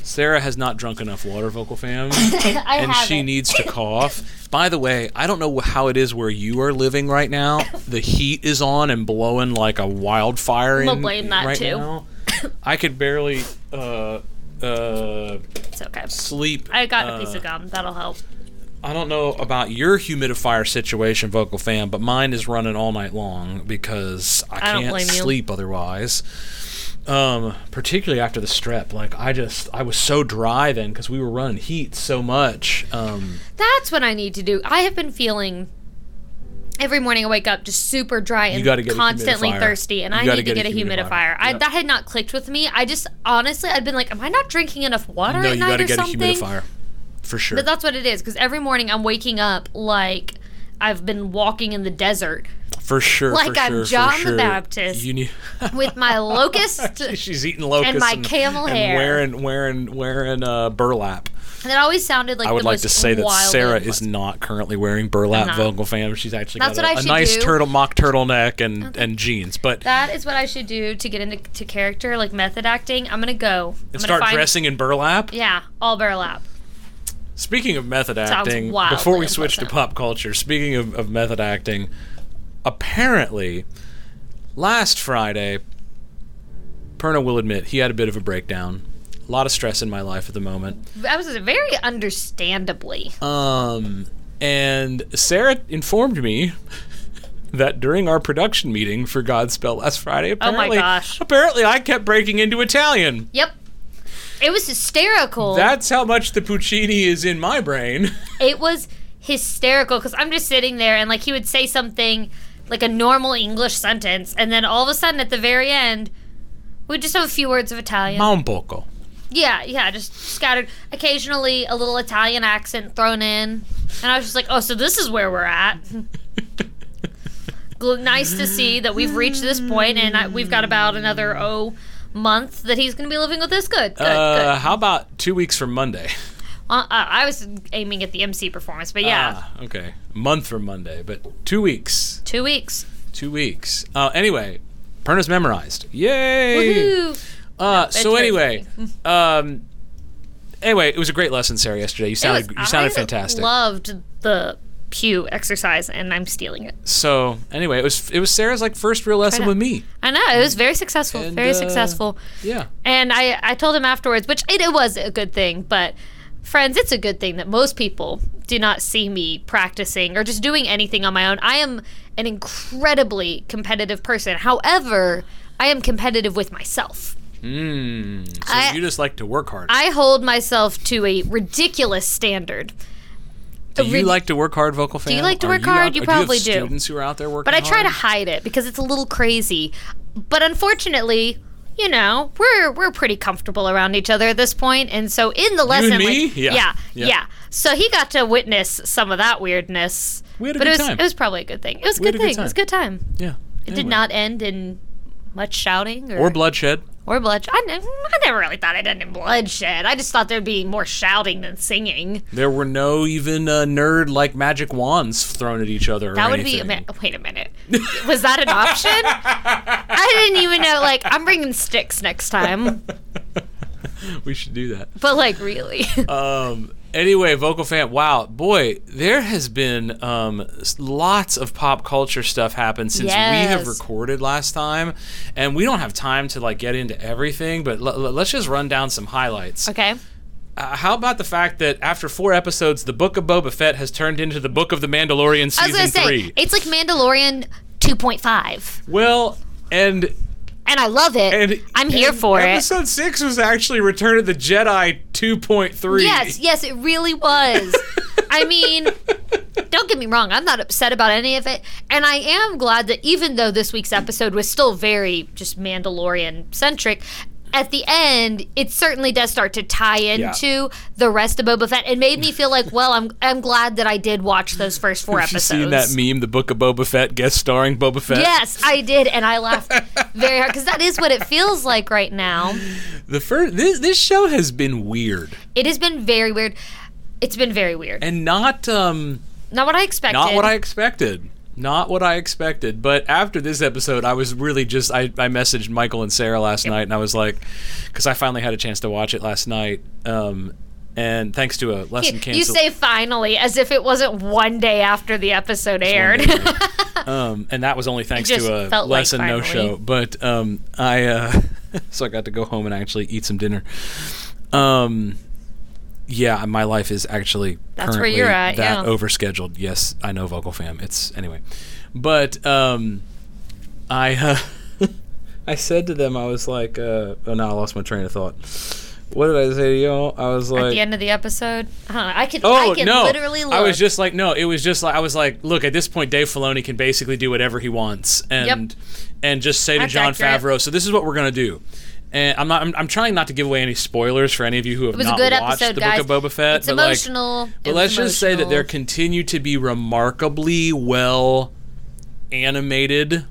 S2: Sarah has not drunk enough water, vocal fam,
S1: I
S2: and she needs to cough. By the way, I don't know how it is where you are living right now. The heat is on and blowing like a wildfire.
S1: I'm gonna
S2: in,
S1: blame that
S2: right
S1: too.
S2: Now. I could barely uh, uh,
S1: It's okay.
S2: sleep.
S1: I got a
S2: uh,
S1: piece of gum. That'll help.
S2: I don't know about your humidifier situation, vocal fan, but mine is running all night long because I,
S1: I
S2: can't
S1: blame you.
S2: sleep otherwise. Um, particularly after the strep, like I just I was so dry then because we were running heat so much. Um,
S1: That's what I need to do. I have been feeling every morning I wake up just super dry and constantly thirsty, and
S2: You
S1: I need to
S2: get a
S1: humidifier.
S2: humidifier.
S1: I,
S2: Yep.
S1: that had not clicked with me. I just honestly, I'd been like, am I not drinking enough water
S2: no,
S1: at
S2: you
S1: night
S2: got to
S1: or something?
S2: For sure.
S1: But that's what it is because every morning I'm waking up like I've been walking in the desert
S2: for sure,
S1: like
S2: for
S1: I'm
S2: sure,
S1: John the. Baptist.
S2: You need.
S1: with my locust.
S2: She's eating locusts And
S1: my camel
S2: and
S1: hair.
S2: wearing wearing wearing uh, burlap.
S1: And it always sounded like
S2: I would like to say that Sarah
S1: and-
S2: is not currently wearing burlap
S1: I'm
S2: vocal fam. She's actually
S1: That's
S2: got a, a nice
S1: do.
S2: turtle mock turtleneck and and jeans. But
S1: That is what I should do to get into to character, like method acting. I'm gonna go I'm
S2: and
S1: gonna
S2: start
S1: find,
S2: dressing in burlap.
S1: Yeah, all burlap.
S2: Speaking of method
S1: Sounds
S2: acting, before we switch to pop culture, speaking of, of method acting, apparently last Friday, Perna will admit he had a bit of a breakdown. A lot of stress in my life at the moment.
S1: That was very understandably.
S2: Um, and Sarah informed me that during our production meeting for Godspell last Friday,
S1: Oh my
S2: apparently,
S1: gosh.
S2: apparently I kept breaking into Italian.
S1: Yep. It was hysterical.
S2: That's how much the Puccini is in my brain.
S1: it was hysterical because I'm just sitting there and like he would say something like a normal English sentence, and then all of a sudden at the very end, we just have a few words of Italian.
S2: Ma un poco.
S1: Yeah, yeah, just scattered. Occasionally, a little Italian accent thrown in, and I was just like, "Oh, so this is where we're at." Nice to see that we've reached this point, and I, we've got about another oh month that he's going to be living with this. Good, good,
S2: Uh,
S1: good.
S2: how about two weeks from Monday?
S1: Uh, I was aiming at the MC performance, but yeah,
S2: Ah, okay. A month from Monday, but two weeks.
S1: two weeks.
S2: Two weeks. Uh, anyway, Perna's memorized. Yay! Uh, so anyway, um, anyway, it was a great lesson, Sarah. Yesterday, you sounded
S1: was-
S2: you sounded
S1: I
S2: fantastic.
S1: Loved the pew exercise, and I'm stealing it.
S2: so anyway, it was it was Sarah's like first real lesson with me.
S1: I know it was very successful,
S2: And,
S1: very
S2: uh,
S1: successful.
S2: Yeah.
S1: And I, I told him afterwards, which it, it was a good thing, but friends, it's a good thing that most people do not see me practicing or just doing anything on my own. I am an incredibly competitive person. However, I am competitive with myself.
S2: Mm, so
S1: I-
S2: you just like to work hard.
S1: I hold myself to a ridiculous standard.
S2: Do you like to work hard, vocal fan?
S1: Do you like to work hard?
S2: out-
S1: You
S2: do
S1: probably do.
S2: Students who are out there working,
S1: But I try to hide it because it's a little crazy. But unfortunately, you know, we're we're pretty comfortable around each other at this point, and so in the lesson,
S2: me?
S1: like,
S2: Yeah.
S1: yeah,
S2: Yeah.
S1: yeah, So he got to witness some of that weirdness.
S2: We had a
S1: but
S2: good
S1: it was
S2: time.
S1: it was probably a good thing. It was a
S2: We
S1: good
S2: a good
S1: thing. It was a good time.
S2: Yeah.
S1: It did not end in much shouting or
S2: Or bloodshed.
S1: Or bloodshed. I, ne- I never really thought it ended in bloodshed. I just thought there'd be more shouting than singing.
S2: There were no even uh, nerd like magic wands thrown at each other. or
S1: That would be. A mi- wait a minute. Was that an option? I didn't even know. Like, I'm bringing sticks next time.
S2: we should do that.
S1: But like, really.
S2: Um. Anyway, vocal fan. Wow, boy, there has been um lots of pop culture stuff happen since we have recorded last time, and we don't have time to like get into everything. But l- l- let's just run down some highlights.
S1: okay.
S2: Uh, how about the fact that after four episodes, the Book of Boba Fett has turned into the Book of the Mandalorian
S1: I was
S2: season
S1: gonna say
S2: three?
S1: it's like Mandalorian 2.5,
S2: Well, and
S1: and I love it.
S2: and
S1: I'm here
S2: and
S1: for it.
S2: Episode six was actually Return of the Jedi two point three.
S1: Yes, yes, it really was. I mean, don't get me wrong, I'm not upset about any of it. And I am glad that even though this week's episode was still very just Mandalorian centric, at the end, it certainly does start to tie into the rest of Boba Fett. It made me feel like, well, I'm I'm glad that I did watch those first four episodes.
S2: seen that meme, the Book of Boba Fett, guest starring Boba Fett?
S1: Yes, I did, and I laughed very hard because that is what it feels like right now.
S2: The first this this show has been weird
S1: It has been very weird. It's been very weird.
S2: and not um
S1: Not what I expected.
S2: not what I expected. Not what I expected. But after this episode, I was really just I, I messaged Michael and Sarah last night, and I was like, because I finally had a chance to watch it last night. Um, and thanks to a lesson
S1: You say finally as if it wasn't one day after the episode aired.
S2: um, and that was only thanks to a
S1: felt like
S2: lesson no show. But um, I uh, so I got to go home and actually eat some dinner. Um, yeah, my life is actually
S1: That's where
S2: currently
S1: you're at,
S2: that
S1: yeah.
S2: overscheduled. Yes, I know, vocal fam. It's anyway, but um, I uh, I said to them, I was like, uh, oh no, I lost my train of thought. What did I say to y'all? I was like,
S1: At the end of the episode, I, don't know, I can
S2: Oh
S1: I can
S2: no!
S1: literally look.
S2: I was just like, no. It was just like I was like, look. At this point, Dave Filoni can basically do whatever he wants, and and just say to
S1: That's
S2: Jon
S1: accurate.
S2: Favreau, so this is what we're gonna do. And I'm not. I'm, I'm trying not to give away any spoilers for any of you who have
S1: it was a
S2: not watched
S1: episode,
S2: the
S1: guys.
S2: Book of Boba Fett.
S1: It's
S2: but like,
S1: emotional.
S2: but
S1: It
S2: let's
S1: was
S2: just say that there continue to be remarkably well animated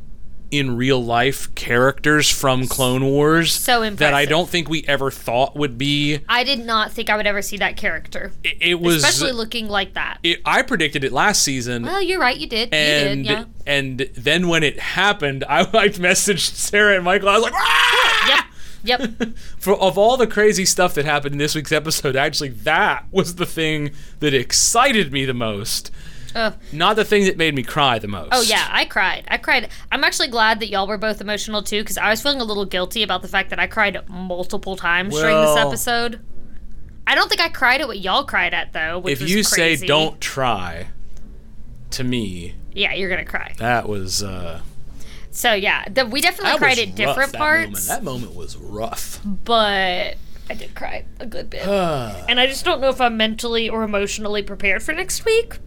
S2: in real life characters from Clone Wars
S1: So impressive.
S2: that I don't think we ever thought would be.
S1: I did not think I would ever see that character,
S2: It, it was.
S1: especially looking like that.
S2: it, I predicted it last season.
S1: well, you're right. You did.
S2: and
S1: you did. Yeah.
S2: and then when it happened, I, I messaged Sarah and Michael. I was like, "Ah!"
S1: Yep. Yep.
S2: For of all the crazy stuff that happened in this week's episode, actually that was the thing that excited me the most.
S1: Ugh.
S2: Not the thing that made me cry the most.
S1: Oh yeah, I cried. I cried. I'm actually glad that y'all were both emotional too, because I was feeling a little guilty about the fact that I cried multiple times during this episode. I don't think I cried at what y'all cried at though. Which
S2: If you say "don't try," to me,
S1: yeah, you're gonna cry.
S2: that was uh,
S1: So yeah, the, we definitely
S2: that
S1: cried at different
S2: that
S1: parts,
S2: Moment. That moment was rough.
S1: but I did cry a good bit. and I just don't know if I'm mentally or emotionally prepared for next week.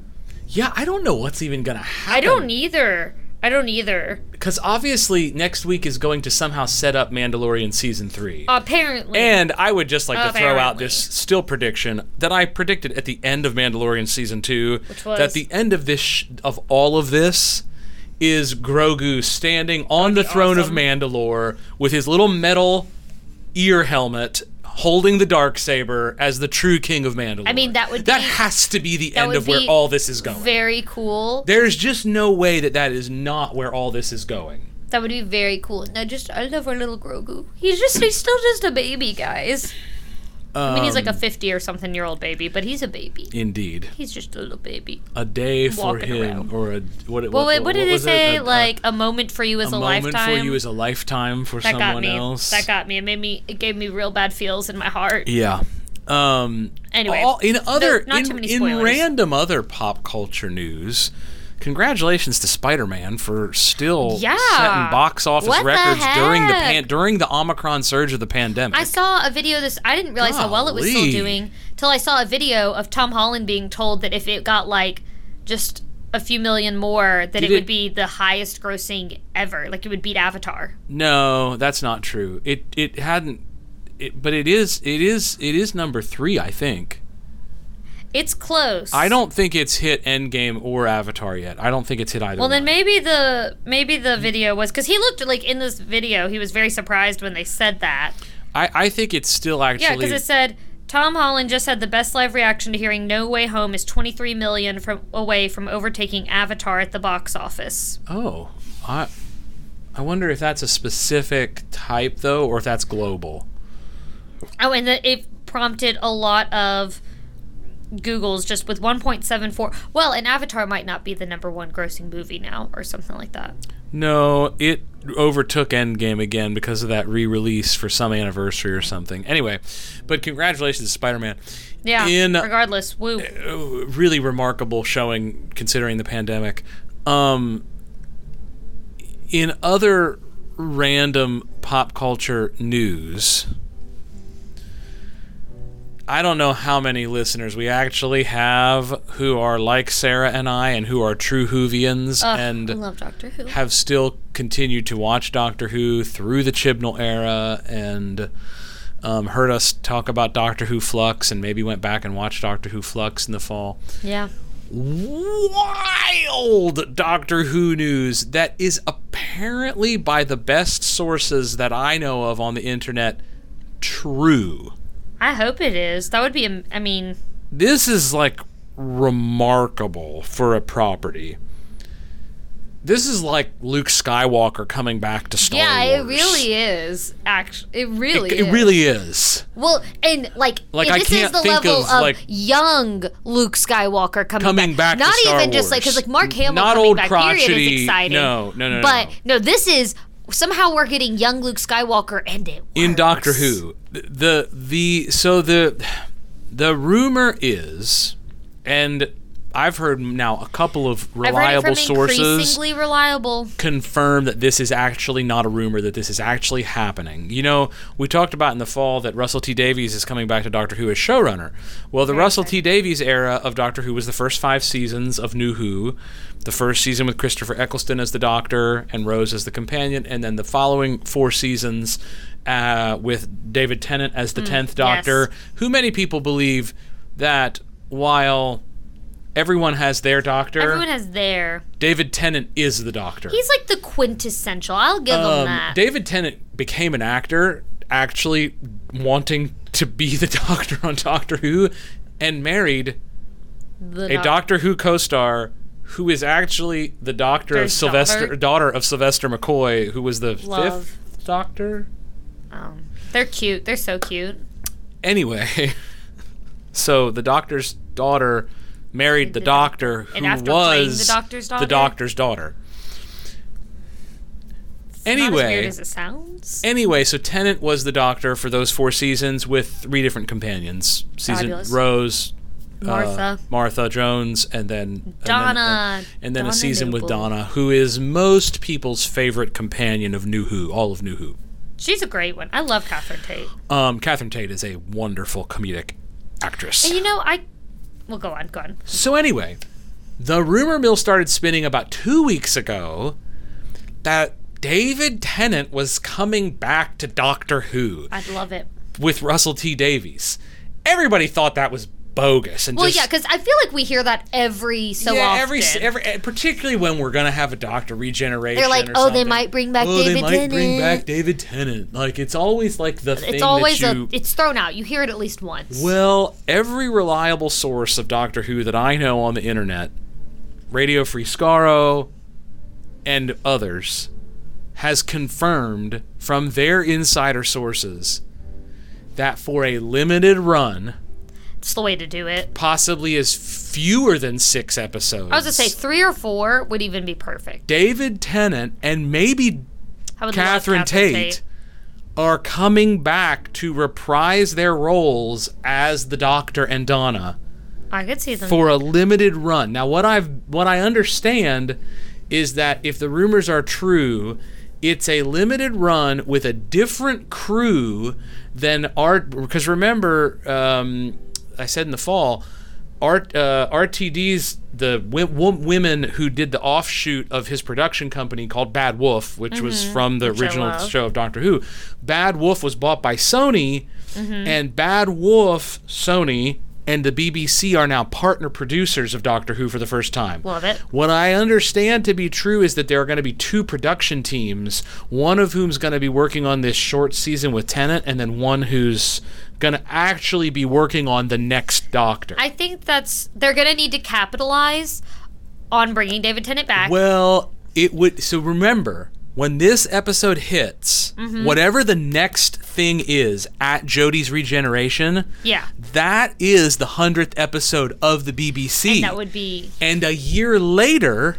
S2: Yeah, I don't know what's even gonna happen.
S1: I don't either. I don't either.
S2: because obviously next week is going to somehow set up Mandalorian season three.
S1: Apparently,
S2: And I would just like to throw out this still prediction that I predicted at the end of Mandalorian season two.
S1: Which was?
S2: that the end of this sh- of all of this is Grogu standing on the throne
S1: awesome.
S2: of Mandalore with his little metal ear helmet. Holding the dark saber as the true king of Mandalore.
S1: I mean, that would
S2: that
S1: be-
S2: has to be the end of where all this is going.
S1: very cool.
S2: There's just no way that that is not where all this is going.
S1: That would be very cool. No, just I love our little Grogu. He's just he's still just a baby, guys. I mean, he's like a
S2: Um,
S1: fifty or something year old baby, but he's a baby.
S2: Indeed.
S1: He's just a little baby.
S2: a day for
S1: Walking
S2: him,
S1: around.
S2: or a what?
S1: Well,
S2: what,
S1: what, did they
S2: was it?
S1: say?
S2: A- a-
S1: like a moment for you is
S2: a
S1: a,
S2: moment
S1: lifetime.
S2: for you is a lifetime for
S1: that
S2: someone
S1: got me.
S2: else.
S1: That got me. It made me. It gave me real bad feels in my heart.
S2: yeah. Um.
S1: Anyway,
S2: all- in other
S1: no- not
S2: in,
S1: too many
S2: in
S1: spoilers.
S2: random other pop culture news. Congratulations to Spider-Man for still
S1: Yeah.
S2: setting box office
S1: What the
S2: records during the pan- during the Omicron surge of the pandemic.
S1: I saw a video this I didn't realize how well it was still doing till I saw a video of Tom Holland being told that if it got like just a few million more that
S2: Did
S1: it,
S2: it-
S1: would be the highest grossing ever. Like it would beat Avatar.
S2: no, that's not true. It it hadn't. It, but it is it is it is number three, I think.
S1: It's close.
S2: I don't think it's hit Endgame or Avatar yet. I don't think it's hit either.
S1: Well, then
S2: one.
S1: maybe the maybe the video was because he looked like in this video he was very surprised when they said that.
S2: I, I think it's still actually Yeah,
S1: because it said Tom Holland just had the best live reaction to hearing "No Way Home" is 23 million from away from overtaking Avatar at the box office.
S2: oh, I I wonder if that's a specific type though, or if that's global.
S1: Oh, and that it prompted a lot of Google's just with 1.74. Well, and Avatar might not be the number one grossing movie now, or something like that.
S2: No, it overtook Endgame again because of that re-release for some anniversary or something. Anyway, but congratulations Spider-Man.
S1: Yeah.
S2: In
S1: regardless, woo.
S2: uh, really remarkable showing considering the pandemic. Um, in other random pop culture news, I don't know how many listeners we actually have who are like Sarah and I and who are true Whovians
S1: Ugh,
S2: and
S1: love Doctor Who.
S2: have still continued to watch Doctor Who through the Chibnall era and um, heard us talk about Doctor Who Flux and maybe went back and watched Doctor Who Flux in the fall.
S1: yeah.
S2: Wild Doctor Who news that is apparently, by the best sources that I know of on the internet, true.
S1: I hope it is. That would be. am- I mean,
S2: This is like remarkable for a property. This is like Luke Skywalker coming back to Star
S1: yeah, it really is. Actually, it really
S2: It,
S1: is.
S2: it really is.
S1: Well, and like,
S2: Like,
S1: and
S2: I
S1: this
S2: can't
S1: is the
S2: think
S1: level
S2: of,
S1: of,
S2: like-
S1: young Luke Skywalker coming,
S2: Coming back to
S1: Not even just like because like Mark Hamill
S2: Not
S1: coming
S2: old
S1: back period is exciting.
S2: no, no, no, no,
S1: But
S2: no.
S1: no, this is somehow we're getting young Luke Skywalker and it
S2: in. Doctor Who. The the so the the rumor is, and I've heard now a couple of
S1: I've read it
S2: reliable sources
S1: increasingly reliable.
S2: confirm that this is actually not a rumor, that this is actually happening. You know, we talked about in the fall that Russell T Davies is coming back to Doctor Who as showrunner. Well, the Russell T Davies era of Doctor Who was the first five seasons of New Who. The first season with Christopher Eccleston as the Doctor and Rose as the companion, and then the following four seasons uh, with David Tennant as the tenth Doctor. Who many people believe that while everyone has their Doctor,
S1: Everyone has their.
S2: David Tennant is the Doctor.
S1: He's like the quintessential. I'll give him
S2: Um,
S1: that.
S2: David Tennant became an actor, actually wanting to be the Doctor on Doctor Who, and married
S1: The
S2: a
S1: doc-
S2: Doctor Who co-star who is actually the Doctor of Sylvester,
S1: daughter.
S2: daughter of Sylvester McCoy, who was the
S1: Love.
S2: fifth Doctor.
S1: Um, they're cute. They're so cute.
S2: Anyway, so the Doctor's daughter married the
S1: The
S2: Doctor, who was
S1: the Doctor's daughter?
S2: the Doctor's daughter.
S1: As
S2: Anyway,
S1: weird as it sounds.
S2: Anyway, so Tennant was the Doctor for those four seasons with three different companions. Season
S1: Fabulous.
S2: Rose, uh,
S1: Martha.
S2: Martha Jones, and then and then-
S1: Donna.
S2: and then, a
S1: Donna
S2: season with Donna, who is most people's favorite companion of New Who, all of New Who.
S1: She's a great one. I love Catherine Tate.
S2: Um, Catherine Tate is a wonderful comedic actress.
S1: And you know, I. Well, go on, go on.
S2: So anyway, the rumor mill started spinning about two weeks ago that David Tennant was coming back to Doctor Who.
S1: I'd love it.
S2: with Russell T Davies. Everybody thought that was bogus, and
S1: Well,
S2: just,
S1: yeah, because I feel like we hear that every so
S2: yeah,
S1: often.
S2: every every eh, particularly when we're gonna have a Doctor regeneration.
S1: They're like, oh, they might bring back
S2: oh,
S1: David
S2: they might bring
S1: Tennant."
S2: back David Tennant. Like it's always like the thing
S1: it's always
S2: that you.
S1: a. It's thrown out. You hear it at least once.
S2: well, every reliable source of Doctor Who that I know on the internet, Radio Free Skaro, and others, has confirmed from their insider sources that for a limited run,
S1: it's the way to do it.
S2: possibly as fewer than six episodes.
S1: I was gonna say three or four would even be perfect.
S2: David Tennant and maybe
S1: would
S2: Catherine,
S1: love
S2: Tate, are coming back to reprise their roles as the Doctor and Donna
S1: I could see them.
S2: for a limited run. Now, what I've what I understand is that if the rumors are true, it's a limited run with a different crew than art. Because remember, um, I said in the fall, art uh, RTD's the w- w- women who did the offshoot of his production company called Bad Wolf, which was from the
S1: Mm-hmm. Which
S2: original show of Doctor Who. Bad Wolf was bought by Sony,
S1: Mm-hmm.
S2: and Bad Wolf, Sony, and the BBC are now partner producers of Doctor Who for the first time.
S1: Love it.
S2: What I understand to be true is that there are going to be two production teams, one of whom's going to be working on this short season with Tennant, and then one who's going to actually be working on the next Doctor.
S1: I think that's they're gonna need to capitalize on bringing David Tennant back.
S2: Well, it would. So remember, when this episode hits,
S1: Mm-hmm.
S2: whatever the next thing is at Jodie's regeneration,
S1: yeah,
S2: that is the hundredth episode of the BBC.
S1: that would be
S2: and a year later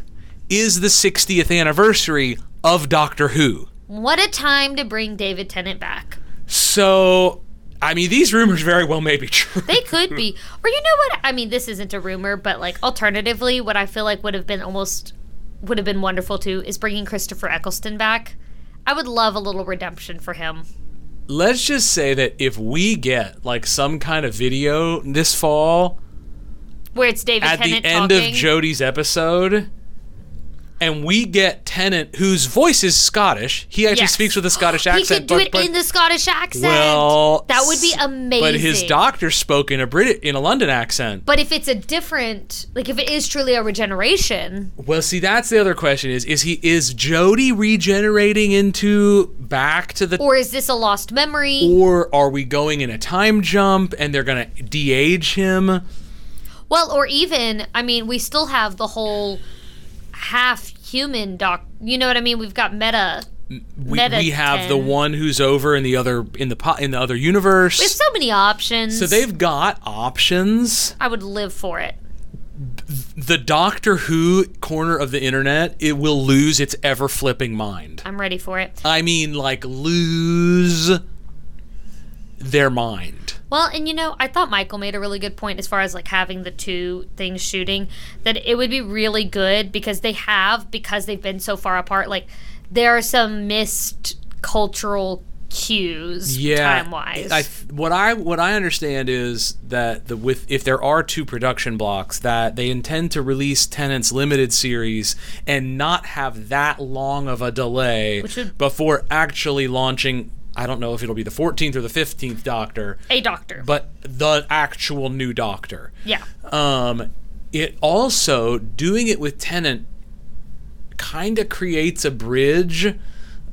S2: is the 60th anniversary of Doctor Who.
S1: what a time to bring David Tennant back.
S2: So, I mean, these rumors very well may be true.
S1: They could be. Or you know what? I mean, this isn't a rumor, but like alternatively, what I feel like would have been almost would have been wonderful too is bringing Christopher Eccleston back. I would love a little redemption for him.
S2: let's just say that if we get like some kind of video this fall
S1: Where it's David
S2: at
S1: Tennant
S2: the end
S1: talking.
S2: of Jodie's episode, and we get Tennant, whose voice is Scottish. He actually
S1: Yes.
S2: speaks with a Scottish accent.
S1: he could do
S2: but-
S1: it
S2: but-
S1: in the Scottish accent.
S2: well,
S1: that would be amazing.
S2: But his doctor spoke in a Brit in a London accent.
S1: But if it's a different, like if it is truly a regeneration,
S2: Well, see, that's the other question: is is he is Jodie regenerating into back to the,
S1: or is this a lost memory?
S2: or are we going in a time jump and they're gonna de-age him?
S1: Well, or even, I mean, we still have the whole half human doc. You know what I mean? We've got meta.
S2: We,
S1: Meta
S2: we have the one who's over in the other in the po- in the other universe.
S1: We have so many options.
S2: so they've got options.
S1: I would live for it.
S2: The Doctor Who corner of the internet, it will lose its ever flipping mind.
S1: I'm ready for it.
S2: I mean, like lose their mind.
S1: Well, and you know, I thought Michael made a really good point as far as like having the two things shooting. That it would be really good because they have because they've been so far apart. Like there are some missed cultural cues
S2: yeah
S1: time wise.
S2: I, what i what i understand is that the with if there are two production blocks that they intend to release Tennant's limited series and not have that long of a delay
S1: would-
S2: before actually launching i don't know if it'll be the 14th or the 15th doctor
S1: a doctor.
S2: but the actual new doctor
S1: yeah.
S2: um, it also doing it with Tennant kind of creates a bridge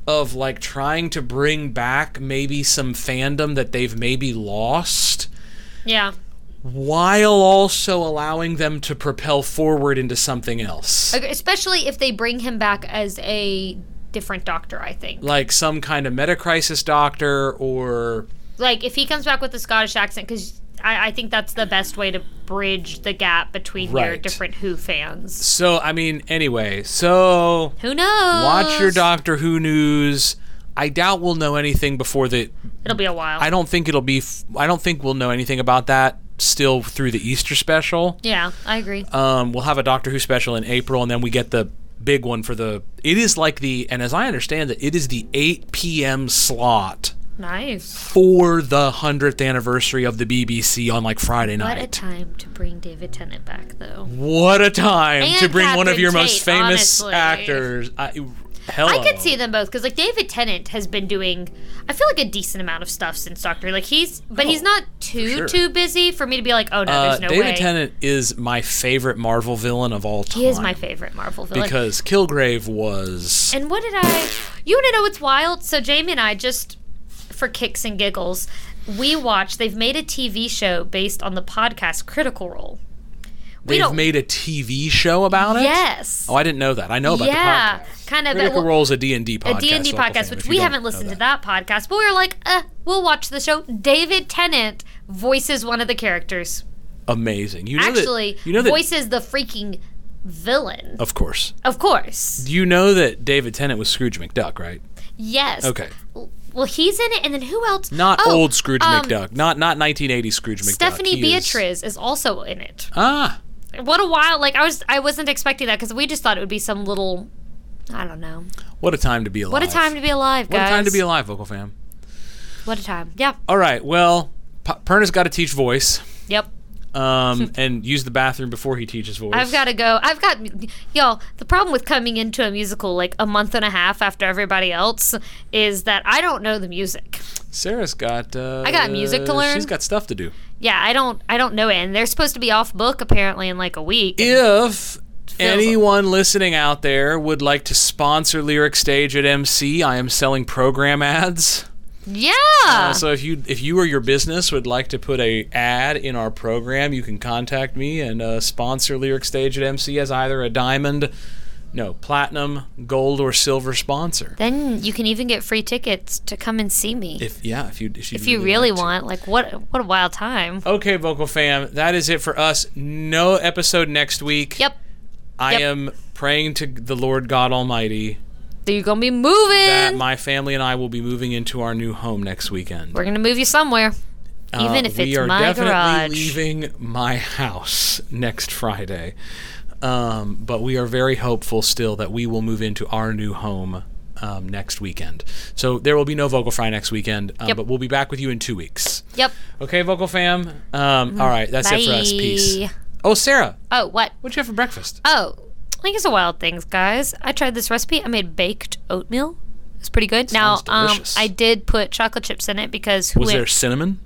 S2: of like trying to bring back maybe some fandom that they've maybe lost
S1: Yeah.
S2: while also allowing them to propel forward into something else.
S1: Especially if they bring him back as a different doctor, I think.
S2: Like some kind of metacrisis doctor or
S1: Like if he comes back with a Scottish accent, because I, I think that's the best way to bridge the gap between your different Who fans.
S2: so I mean anyway, so
S1: Who knows?
S2: watch your Doctor Who news. I doubt we'll know anything before the
S1: It'll be a while.
S2: I don't think it'll be. F- I don't think we'll know anything about that still through the Easter special.
S1: yeah, I agree.
S2: Um, we'll have a Doctor Who special in April, and then we get the big one for the. It is like the, and as I understand it, it is the 8 p.m. slot
S1: nice.
S2: for the hundredth anniversary of the BBC on like Friday night.
S1: What a time to bring David Tennant back, though.
S2: What a time
S1: And
S2: to bring one of your most famous
S1: honestly.
S2: actors. I, hello.
S1: I could see them both because, like, David Tennant has been doing, I feel like a decent amount of stuff since Doctor. Like, he's, but he's not too
S2: Oh, sure.
S1: too busy for me to be like, oh no,
S2: Uh,
S1: there's no
S2: David
S1: way.
S2: Tennant is my favorite Marvel villain of all time.
S1: he is my favorite Marvel villain.
S2: because Kilgrave was.
S1: And what did I? You want to know what's wild? So Jamie and I just, for kicks and giggles, we watched. They've made a TV show based on the podcast Critical Role.
S2: They've made a TV show about it.
S1: Yes.
S2: Oh, I didn't know that. I know about
S1: yeah,
S2: the podcast.
S1: kind of.
S2: Critical
S1: well,
S2: Role's a D and D
S1: a
S2: podcast.
S1: D&D podcast, which we haven't listened to that podcast, but we were like, uh, we'll watch the show. David Tennant voices one of the characters.
S2: Amazing. You know
S1: Actually,
S2: that, you know that,
S1: voices the freaking villain.
S2: Of course.
S1: Of course.
S2: Do you know that David Tennant was Scrooge McDuck, right?
S1: Yes.
S2: Okay.
S1: Well, he's in it, and then who else?
S2: Not
S1: Oh,
S2: old Scrooge
S1: um,
S2: McDuck. Not not 1980 Scrooge McDuck.
S1: Stephanie
S2: He is-
S1: Beatriz is also in it.
S2: Ah,
S1: What a while! Like I was, I wasn't expecting that because we just thought it would be some little, I don't know.
S2: what a time to be alive.
S1: What a time to be alive, guys!
S2: What a time to be alive, vocal fam.
S1: What a time. Yeah.
S2: All right. Well, P- Perna's got to teach voice.
S1: Yep.
S2: Um, and use the bathroom before he teaches voice.
S1: I've got to go. I've got y'all. The problem with coming into a musical like a month and a half after everybody else is that I don't know the music.
S2: Sarah's got. Uh,
S1: I got music to learn.
S2: She's got stuff to do.
S1: Yeah, I don't. I don't know it, and they're supposed to be off book apparently in like a week.
S2: If anyone listening out there would like to sponsor Lyric Stage at MC, I am selling program ads.
S1: yeah.
S2: Uh, so if you if you or your business would like to put a ad in our program, you can contact me and uh, sponsor Lyric Stage at MC as either a diamond, no platinum, gold, or silver sponsor.
S1: then you can even get free tickets to come and see me
S2: If yeah, if you if,
S1: if you really want. Like what? What a wild time.
S2: Okay, vocal fam, that is it for us. No episode next week.
S1: Yep.
S2: I
S1: yep.
S2: am praying to the Lord God Almighty
S1: You're gonna be moving.
S2: that my family and I will be moving into our new home next weekend.
S1: We're gonna move you somewhere, even
S2: Uh,
S1: if
S2: we
S1: it's
S2: are
S1: my
S2: definitely
S1: garage.
S2: leaving my house next Friday, um, but we are very hopeful still that we will move into our new home um, next weekend. So there will be no Vocal Fry next weekend, um,
S1: Yep.
S2: but we'll be back with you in two weeks.
S1: Yep.
S2: Okay, Vocal Fam. Um, all right, that's it for us. Peace. Oh, Sarah,
S1: Oh, what?
S2: what'd you have for breakfast?
S1: Oh, I think it's a wild things, guys. I tried this recipe. I made baked oatmeal. It's pretty good. now,
S2: Sounds
S1: um. I did put chocolate chips in it because who
S2: Was there cinnamon?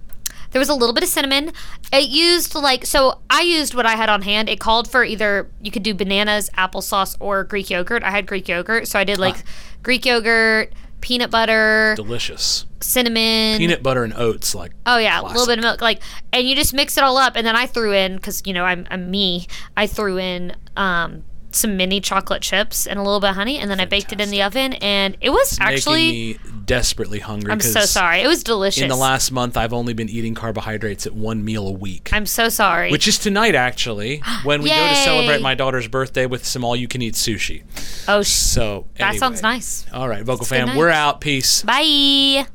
S1: There was a little bit of cinnamon. It used like so I used what I had on hand. It called for either you could do bananas, applesauce, or Greek yogurt. I had Greek yogurt, so I did like Greek yogurt, peanut butter,
S2: Delicious.
S1: cinnamon.
S2: Peanut butter and oats, like
S1: Oh yeah, a little bit of milk, like, and you just mix it all up, and then I threw in because you know I'm, I'm me. I threw in um, some mini chocolate chips and a little bit of honey, and then I baked it in the oven, and it was actually.
S2: making me desperately hungry.
S1: I'm so sorry. It was delicious.
S2: In the last month, I've only been eating carbohydrates at one meal a week.
S1: I'm so sorry.
S2: which is tonight, actually, when we go to celebrate my daughter's birthday with some all-you-can-eat sushi.
S1: oh,
S2: So
S1: that sounds nice.
S2: All right, Vocal Fam, we're out. Peace.
S1: Bye.